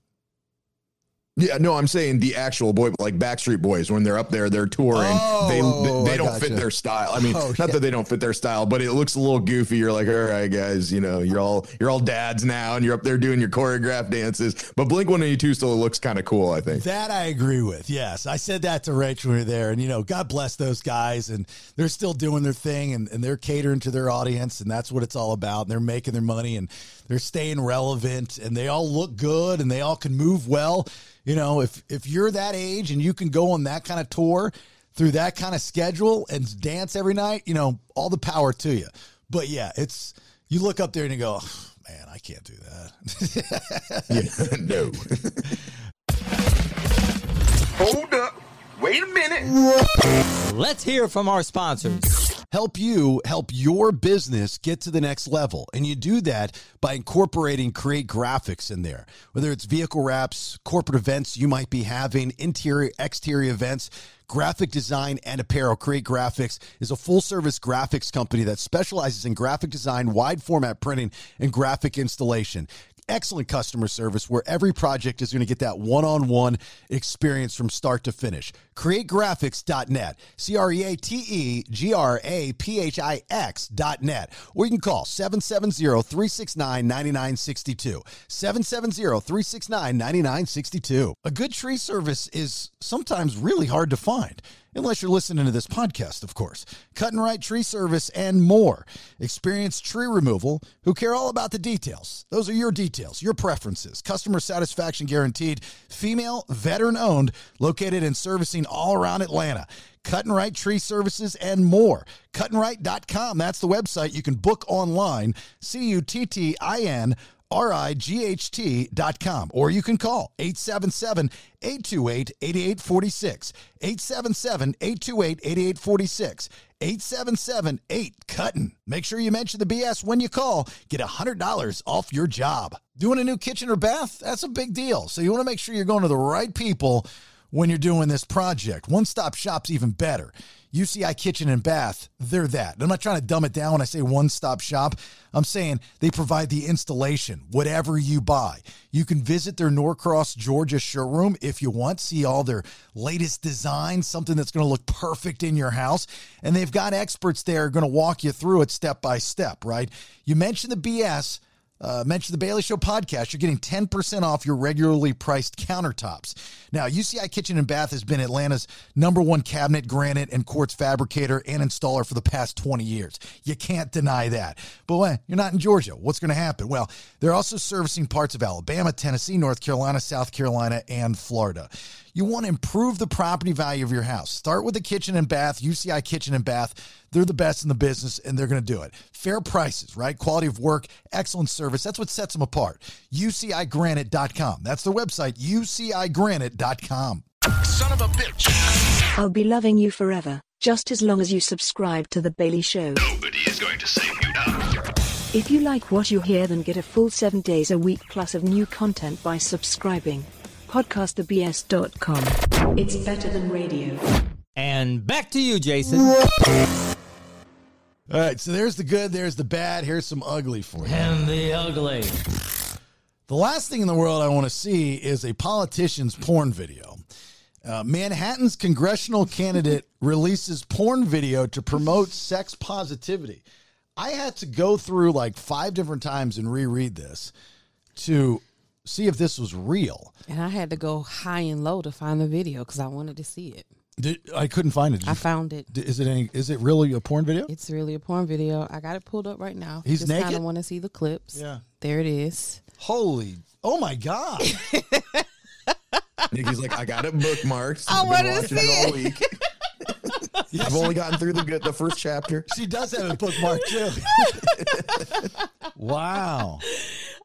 Yeah, no, I'm saying the actual boy, like Backstreet Boys, when they're up there, they're touring. Oh, they they I don't gotcha. fit their style. I mean, Oh, not yeah. that they don't fit their style, but it looks a little goofy. You're like, all right, guys, you know, you're all you're all dads now, and you're up there doing your choreographed dances. But Blink 182 still looks kind of cool. I think. That I agree with. Yes. I said that to Rach when we were there. And, you know, God bless those guys. And they're still doing their thing and, and they're catering to their audience. And that's what it's all about. And they're making their money and they're staying relevant and they all look good and they all can move well. You know, if, if you're that age and you can go on that kind of tour through that kind of schedule and dance every night, you know, all the power to you. But yeah, it's, you look up there and you go, man, I can't do that. yeah, no. Hold up. Wait a minute. Let's hear from our sponsors. Help you help your business get to the next level. And you do that by incorporating Create Graphix in there. Whether it's vehicle wraps, corporate events you might be having, interior, exterior events, graphic design, and apparel. Create Graphix is a full service graphics company that specializes in graphic design, wide format printing, and graphic installation excellent customer service where every project is going to get that one-on-one experience from start to finish. CreateGraphix.net, C-R-E-A-T-E-G-R-A-P-H-I-X dot net, or you can call 770-369-9962, 770-369-9962. A good tree service is sometimes really hard to find. Unless you're listening to this podcast, of course. Cuttin Right Tree Service and more. Experienced tree removal who care all about the details. Those are your details, your preferences. Customer satisfaction guaranteed. Female, veteran owned, located and servicing all around Atlanta. Cuttin Right Tree Services and more. Cuttinright.com. That's the website you can book online. C U T T I N R-I-G-H-T dot com. Or you can call 877-828-8846. 877-828-8846. 877-8 cutting. Make sure you mention the BS when you call. Get $100 off your job. Doing a new kitchen or bath? That's a big deal. So you want to make sure you're going to the right people when you're doing this project. One stop shop's even better. UCI Kitchen and Bath, they're that. I'm not trying to dumb it down when I say one stop shop. I'm saying they provide the installation, whatever you buy. You can visit their Norcross, Georgia showroom if you want, see all their latest designs, something that's going to look perfect in your house. And they've got experts there going to walk you through it step by step, right? You mentioned the BS. Uh, mention the Bailey Show podcast, you're getting 10% off your regularly priced countertops. Now, UCI Kitchen and Bath has been Atlanta's number one cabinet, granite, and quartz fabricator and installer for the past 20 years. You can't deny that. But when you're not in Georgia, what's going to happen? Well, they're also servicing parts of Alabama, Tennessee, North Carolina, South Carolina, and Florida. You want to improve the property value of your house. Start with the kitchen and bath, UCI Kitchen and Bath. They're the best in the business and they're going to do it. Fair prices, right? Quality of work, excellent service. That's what sets them apart. UCIGranite.com. That's their website, UCIGranite.com. Son of a bitch. I'll be loving you forever, just as long as you subscribe to The Bailey Show. Nobody is going to save you now. If you like what you hear, then get a full seven days a week plus of new content by subscribing. PodcastTheBS.com. It's better than radio. And back to you, Jason. All right, so there's the good, there's the bad, here's some ugly for you. And the ugly. The last thing in the world I want to see is a politician's porn video. Uh, Manhattan's congressional candidate releases porn video to promote sex positivity. I had to go through like five different times and reread this to see if this was real. And I had to go high and low to find the video because I wanted to see it. Did, I couldn't find it. Did I you- found it. Is it any? Is it really a porn video? It's really a porn video. I got it pulled up right now. He's Just kind naked? of want to see the clips. Yeah. There it is. Holy! Oh my God! Nikki's like, I got it bookmarked. I I've to see it all week. I've only gotten through the good, the first chapter. she does have a bookmark too. wow.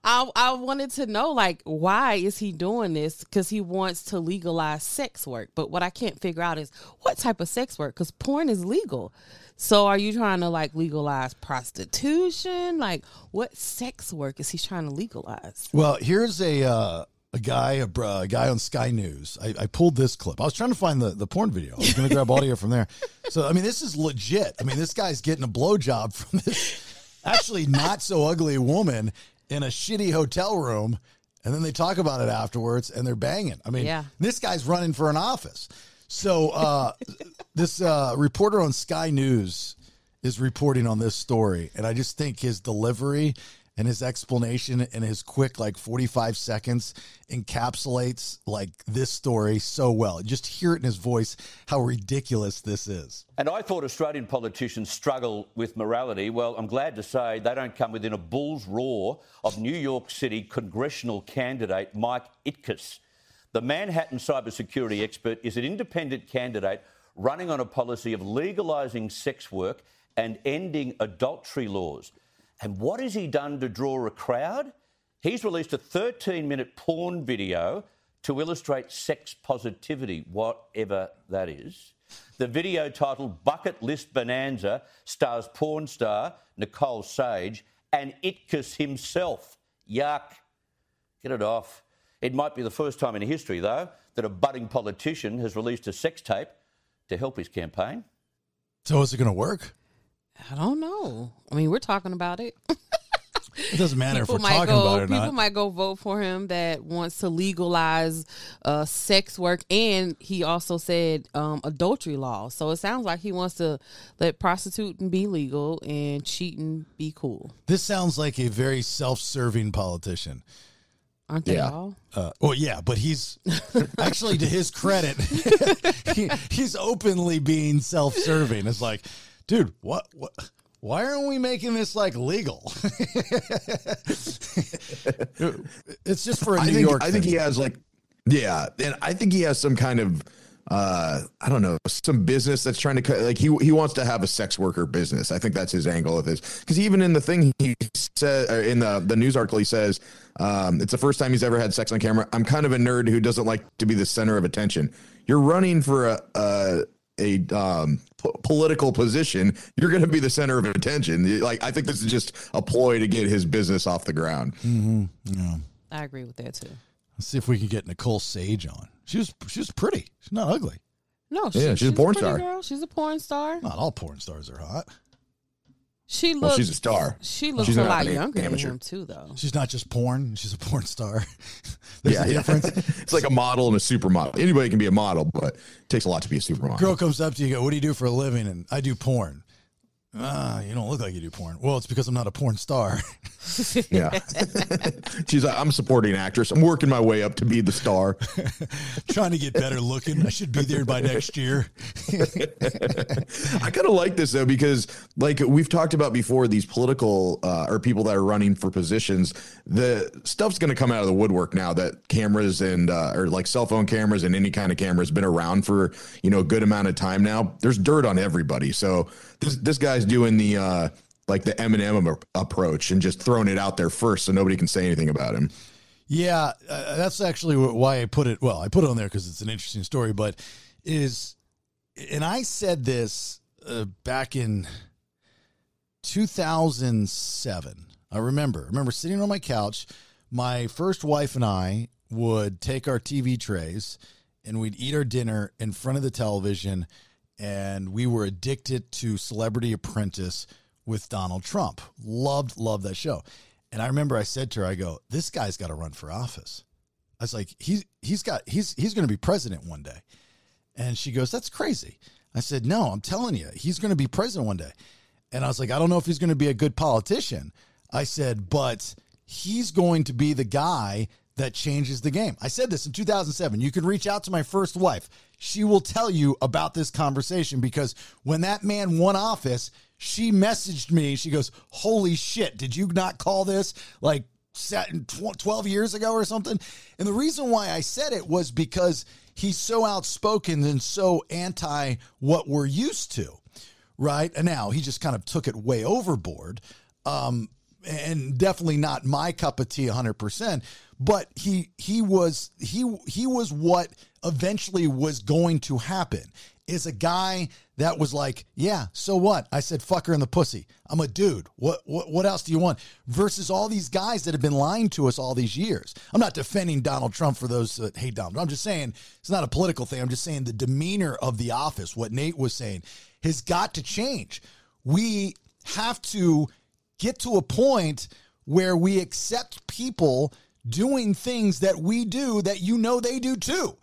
I I wanted to know like why is he doing this? Because he wants to legalize sex work. But what I can't figure out is what type of sex work? Because porn is legal. So are you trying to like legalize prostitution? Like what sex work is he trying to legalize? Well, here's a uh, a guy a, a guy on Sky News. I, I pulled this clip. I was trying to find the, the porn video. I was going to grab audio from there. So I mean, this is legit. I mean, this guy's getting a blowjob from this actually not so ugly woman in a shitty hotel room, and then they talk about it afterwards, and they're banging. I mean, Yeah. this guy's running for an office. So uh, this uh, reporter on Sky News is reporting on this story, and I just think his delivery and his explanation and his quick like 45 seconds encapsulates like this story so well. Just hear it in his voice how ridiculous this is. And I thought Australian politicians struggle with morality. Well, I'm glad to say they don't come within a bull's roar of New York City congressional candidate Mike Itkis. The Manhattan cybersecurity expert is an independent candidate running on a policy of legalising sex work and ending adultery laws. And what has he done to draw a crowd? He's released a 13 minute porn video to illustrate sex positivity, whatever that is. The video titled Bucket List Bonanza stars porn star Nicole Sage and Itkis himself. Yuck. Get it off. It might be the first time in history, though, that a budding politician has released a sex tape to help his campaign. So is it going to work? I don't know. I mean, we're talking about it. It doesn't matter if people we're might talking go, about it or people not. might go vote for him that wants to legalize uh, sex work, and he also said um, adultery law. So it sounds like he wants to let prostituting be legal and cheating be cool. This sounds like a very self-serving politician. Aren't they Yeah. all? Uh, well, yeah, but he's actually, to his credit, he, he's openly being self-serving. It's like, dude, what, what? Why aren't we making this like legal? it's just for a I New think, York. I think he has like, yeah, and I think he has some kind of, uh, I don't know, some business that's trying to cut. Like he he wants to have a sex worker business. I think that's his angle of this. Because even in the thing he said in the the news article, he says um, it's the first time he's ever had sex on camera. I'm kind of a nerd who doesn't like to be the center of attention. You're running for a. a a um, po- political position, you're going to be the center of attention. Like I think this is just a ploy to get his business off the ground. Mhm, yeah. I agree with that too. Let's see if we can get Nicole Sage on. She was she was pretty. She's not ugly. No, Yeah, she's a porn pretty star. Girl. She's a porn star. Not all porn stars are hot. She looks. Well, she's a star. She looks She's a not lot an younger amateur. than him too, though. She's not just porn. She's a porn star. There's yeah, a yeah. it's like a model and a supermodel. Anybody can be a model, but it takes a lot to be a supermodel. Girl comes up to you, go, "What do you do for a living?" And I do porn. Ah, you don't look like you do porn. Well, it's because I'm not a porn star. Yeah. She's like, I'm a supporting actress. I'm working my way up to be the star. Trying to get better looking. I should be there by next year. I kind of like this though because, like we've talked about before, these political uh, or people that are running for positions, the stuff's going to come out of the woodwork now that cameras and uh, or like cell phone cameras and any kind of camera has been around for you know a good amount of time now. There's dirt on everybody, so this this guy's doing the uh, like the Eminem approach and just throwing it out there first, so nobody can say anything about him. Yeah, uh, that's actually why I put it. Well, I put it on there because it's an interesting story, but is, and I said this uh, back in 2007. I remember. I remember sitting on my couch. My first wife and I would take our TV trays and we'd eat our dinner in front of the television, and we were addicted to Celebrity Apprentice with Donald Trump. Loved, loved that show. And I remember I said to her, I go, this guy's got to run for office. I was like, he's he's got he's he's going to be president one day. And she goes, that's crazy. I said, no, I'm telling you, he's going to be president one day. And I was like, I don't know if he's going to be a good politician. I said, but he's going to be the guy that changes the game. I said this in 2007. You can reach out to my first wife. She will tell you about this conversation because when that man won office, she messaged me. She goes, Holy shit, did you not call this like set 12 years ago or something? And the reason why I said it was because he's so outspoken and so anti what we're used to, right? And now he just kind of took it way overboard. Um, and definitely not my cup of tea 100% but he he was he he was what eventually was going to happen is a guy that was like yeah so what? I said fuck her in the pussy. I'm a dude. What what what else do you want? Versus all these guys that have been lying to us all these years. I'm not defending donald trump for those that hate donald i'm just saying it's not a political thing. I'm just saying the demeanor of the office what nate was saying has got to change. We have to get to a point where we accept people doing things that we do that you know they do too.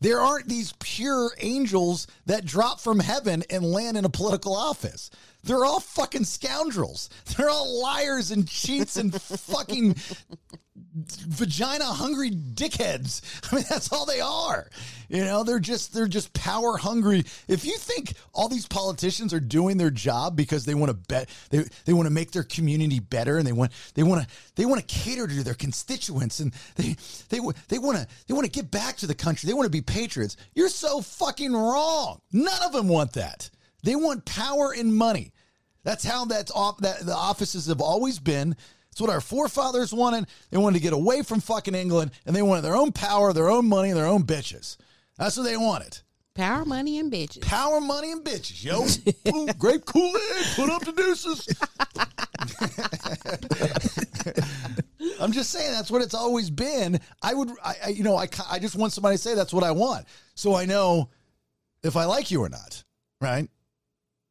There aren't these pure angels that drop from heaven and land in a political office. They're all fucking scoundrels. They're all liars and cheats and fucking vagina hungry dickheads. I mean, that's all they are. You know, they're just they're just power hungry. If you think all these politicians are doing their job because they want to bet they they want to make their community better and they want they want to they want to cater to their constituents and they they they want to they want to get back to the country. They want to be patriots. You're so fucking wrong. None of them want that. They want power and money. That's how that's off that the offices have always been. It's what our forefathers wanted. They wanted to get away from fucking England and they wanted their own power, their own money, their own bitches. That's what they wanted. Power, money, and bitches. Power, money, and bitches, yo. Grape Kool Aid, put up the deuces. I'm just saying that's what it's always been. I would, I, I, you know, I, I just want somebody to say that's what I want, so I know if I like you or not, right?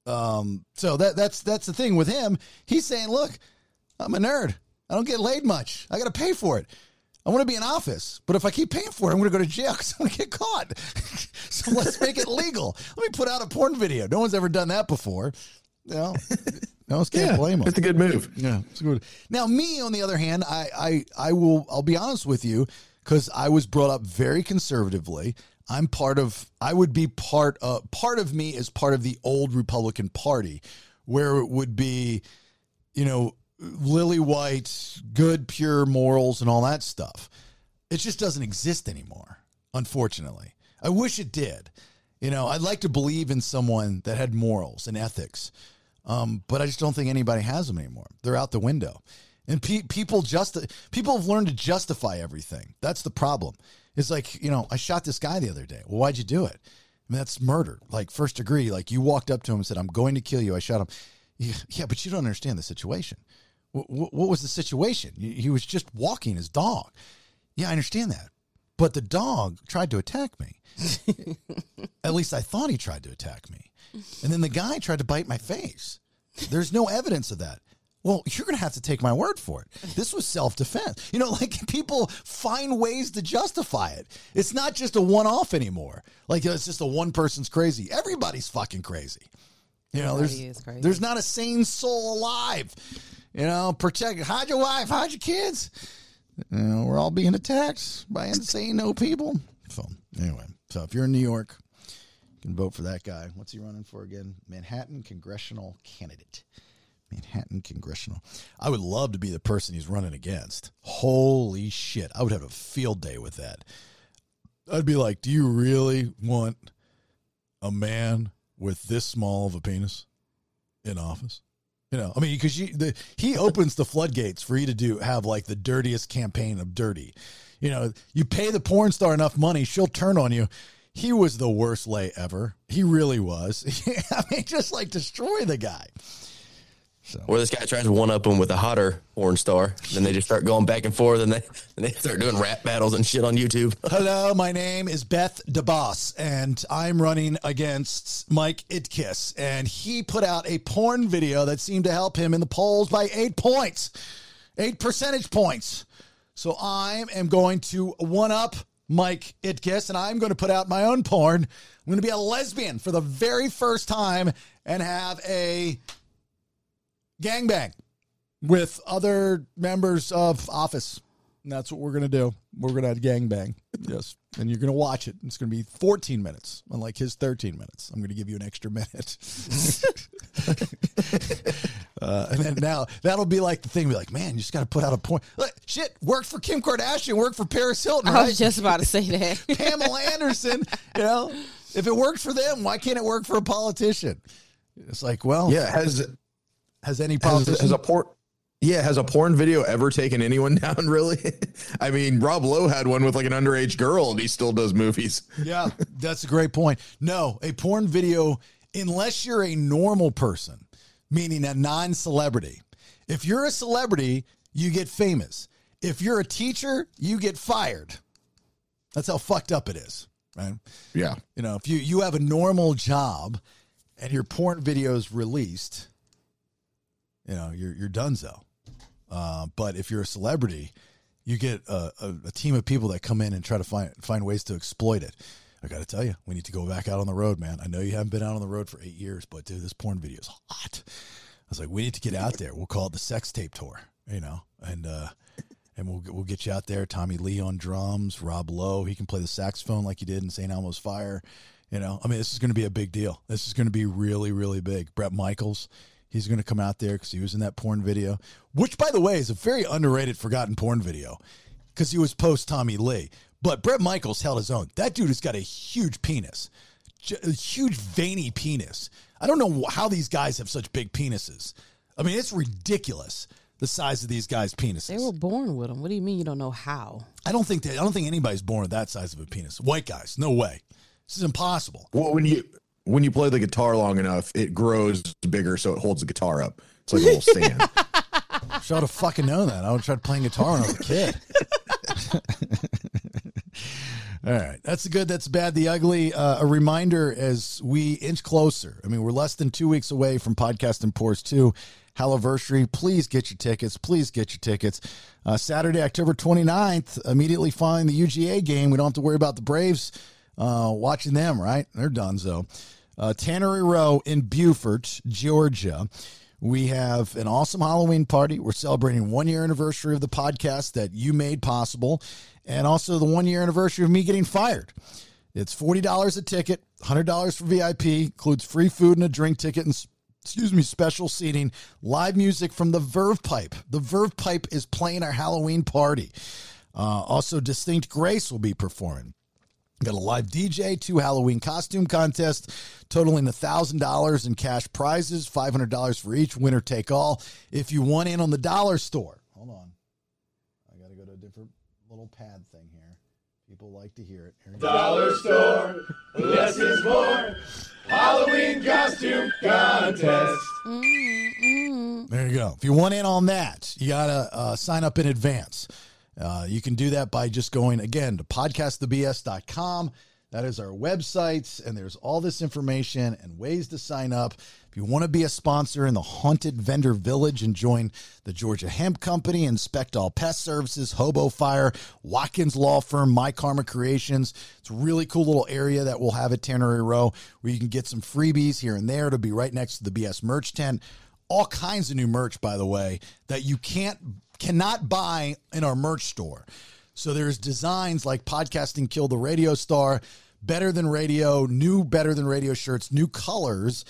Um, so that that's that's the thing with him. He's saying, look, I'm a nerd. I don't get laid much. I got to pay for it. I want to be in office, but if I keep paying for it, I'm going to go to jail because I'm going to get caught. so let's make it legal. Let me put out a porn video. No one's ever done that before. You know, no one can't Yeah, blame him. it's a good move. Yeah, it's good. Now, me on the other hand, I I I will I'll be honest with you because I was brought up very conservatively. I'm part of. I would be part. Uh, part of me is part of the old Republican Party, where it would be, you know, lily white, good, pure morals, and all that stuff. It just doesn't exist anymore, unfortunately. I wish it did. You know, I'd like to believe in someone that had morals and ethics, um, but I just don't think anybody has them anymore. They're out the window, and pe- people just people have learned to justify everything. That's the problem. It's like you know, I shot this guy the other day. Well, why'd you do it? I mean, that's murder, like first degree. Like you walked up to him and said, "I'm going to kill you." I shot him. Yeah, yeah but you don't understand the situation. What, was the situation? He he was just walking his dog. Yeah, I understand that. But the dog tried to attack me. At least I thought he tried to attack me. And then the guy tried to bite my face. There's no evidence of that. Well, you're going to have to take my word for it. This was self defense. You know, like people find ways to justify it. It's not just a one off anymore. Like it's just a one person's crazy. Everybody's fucking crazy. You know, Everybody there's crazy. there's not a sane soul alive. You know, protect. Hide your wife. Hide your kids. You know, we're all being attacked by insane no people. So anyway, so if you're in New York, you can vote for that guy. What's he running for again? Manhattan congressional candidate. Manhattan congressional. I would love to be the person he's running against. Holy shit. I would have a field day with that. I'd be like, do you really want a man with this small of a penis in office? You know, I mean, because he opens the floodgates for you to do have like the dirtiest campaign of dirty. You know, you pay the porn star enough money, she'll turn on you. He was the worst lay ever. He really was. I mean, just like destroy the guy. Or this guy tries to one up him with a hotter porn star. Then they just start going back and forth, and they and they start doing rap battles and shit on YouTube. Hello, my name is Beth DeBoss, and I'm running against Mike Itkis. And he put out a porn video that seemed to help him in the polls by eight points, eight percentage points. So I am going to one up Mike Itkis, and I'm going to put out my own porn. I'm going to be a lesbian for the very first time and have a gangbang with other members of office. And that's what we're going to do. We're going to have gangbang. Yes. And you're going to watch it. It's going to be 14 minutes, unlike his 13 minutes. I'm going to give you an extra minute. uh, and then now that'll be like the thing. Be like, man, you just got to put out a point. Look, shit, worked for Kim Kardashian, worked for Paris Hilton. I was just about to say that. Pamela Anderson, you know, if it worked for them, why can't it work for a politician? It's like, well, Yeah, has has any has, politician has a porn yeah has a porn video ever taken anyone down really i mean rob lowe had one with like an underage girl and he still does movies Yeah, that's a great point. No, a porn video, unless you're a normal person, meaning a non celebrity. If you're a celebrity, you get famous. If you're a teacher, you get fired. That's how fucked up it is, right? yeah You know, if you, you have a normal job and your porn video is released, you know, you're, you're donezo. Uh, but if you're a celebrity, you get a, a, a team of people that come in and try to find find ways to exploit it. I got to tell you, we need to go back out on the road, man. I know you haven't been out on the road for eight years, but dude, this porn video is hot. I was like, we need to get out there. We'll call it the sex tape tour, you know, and uh, and we'll we'll get you out there. Tommy Lee on drums, Rob Lowe, he can play the saxophone like he did in St. Elmo's Fire. You know, I mean, this is going to be a big deal. This is going to be really, really big. Bret Michaels, he's going to come out there because he was in that porn video, which, by the way, is a very underrated, forgotten porn video because he was post Tommy Lee. But Bret Michaels held his own. That dude has got a huge penis, a huge veiny penis. I don't know how these guys have such big penises. I mean, it's ridiculous the size of these guys' penises. They were born with them. What do you mean you don't know how? I don't think that, I don't think anybody's born with that size of a penis. White guys, no way. This is impossible. well when you when you play the guitar long enough it grows bigger so it holds the guitar up it's like a little stand Should have fucking known that. I would tried playing guitar when I was a kid. All right, that's the good. That's bad. The ugly. Uh, a reminder as we inch closer. I mean, we're less than two weeks away from podcast and two. Halliversary, please get your tickets. Please get your tickets. Uh, Saturday, October 29th, immediately following the UGA game. We don't have to worry about the Braves uh, watching them, right? They're done, so. Uh, Tannery Row in Buford, Georgia. We have an awesome Halloween party. We're celebrating one year anniversary of the podcast that you made possible, and also the one year anniversary of me getting fired. It's forty dollars a ticket, hundred dollars for VIP, includes free food and a drink ticket, and excuse me, special seating, live music from the Verve Pipe. The Verve Pipe is playing our Halloween party. Uh, also, Distinct Grace will be performing. Got a live DJ, two Halloween costume contests, totaling $1,000 in cash prizes, $500 for each, winner take all. If you want in on the dollar store, hold on. I got to go to a different little pad thing here. People like to hear it. Here we go. Dollar store, less is more. Halloween costume contest. There you go. If you want in on that, you got to uh, sign up in advance. Uh, you can do that by just going again to podcastthebs.com. That is our websites, and there's all this information and ways to sign up. If you want to be a sponsor in the Haunted Vendor Village and join the Georgia Hemp Company, Inspect All Pest Services, Hobo Fire, Watkins Law Firm, My Karma Creations, it's a really cool little area that we'll have at Tannery Row where you can get some freebies here and there. It'll be right next to the BS merch tent. All kinds of new merch, by the way, that you can't cannot buy in our merch store. So there's designs like podcasting kill the radio star, better than radio, new better than radio shirts, new colors.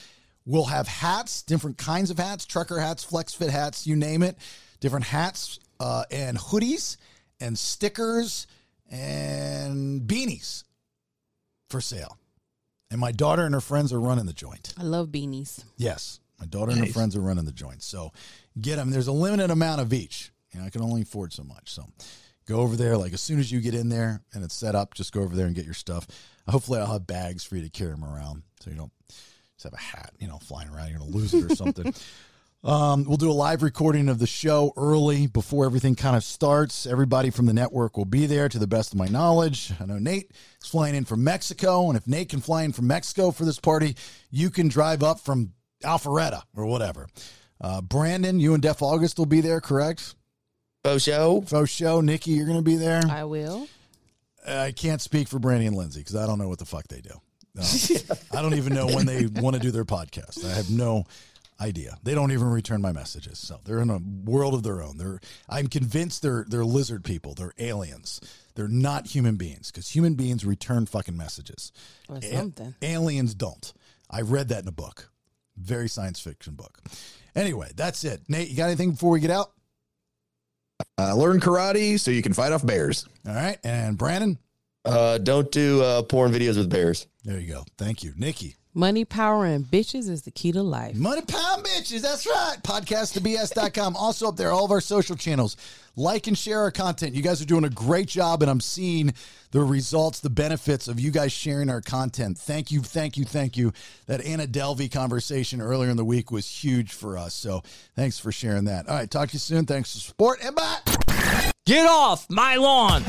We'll have hats, different kinds of hats, trucker hats, flex fit hats, you name it, different hats uh, and hoodies and stickers and beanies for sale. And my daughter and her friends are running the joint. I love beanies. Yes, my daughter and her friends are running the joint. So get them. There's a limited amount of each. You know, I can only afford so much. So go over there. Like as soon as you get in there and it's set up, just go over there and get your stuff. Hopefully, I'll have bags for you to carry them around, so you don't just have a hat, you know, flying around. You're gonna lose it or something. Um, we'll do a live recording of the show early before everything kind of starts. Everybody from the network will be there to the best of my knowledge. I know Nate is flying in from Mexico, and if Nate can fly in from Mexico for this party, you can drive up from Alpharetta or whatever. Uh, Brandon, you and Def August will be there, correct? Faux show. Faux show. Nikki, you're going to be there. I will. I can't speak for Brandy and Lindsay because I don't know what the fuck they do. No. I don't even know when they want to do their podcast. I have no idea. They don't even return my messages. So they're in a world of their own. They're I'm convinced they're they're lizard people. They're aliens. They're not human beings because human beings return fucking messages. Or A- something. aliens don't. I read that in a book. Very science fiction book. Anyway, that's it. Nate, you got anything before we get out? Uh, learn karate so you can fight off bears. All right. And Brandon? Uh, don't do uh, porn videos with bears. There you go. Thank you. Nikki. Money, power, and bitches is the key to life. Money Pound Bitches. That's right. Podcastthebs.com. Also up there, all of our social channels. Like and share our content. You guys are doing a great job, and I'm seeing the results, the benefits of you guys sharing our content. Thank you, thank you, thank you. That Anna Delvey conversation earlier in the week was huge for us. So thanks for sharing that. All right, talk to you soon. Thanks for support, and bye. Get off my lawn!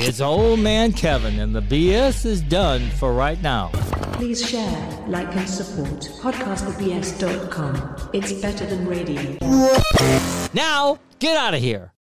It's old man Kevin, and the BS is done for right now. Please share, like, and support podcastthebs.com. It's better than radio. Now, get out of here.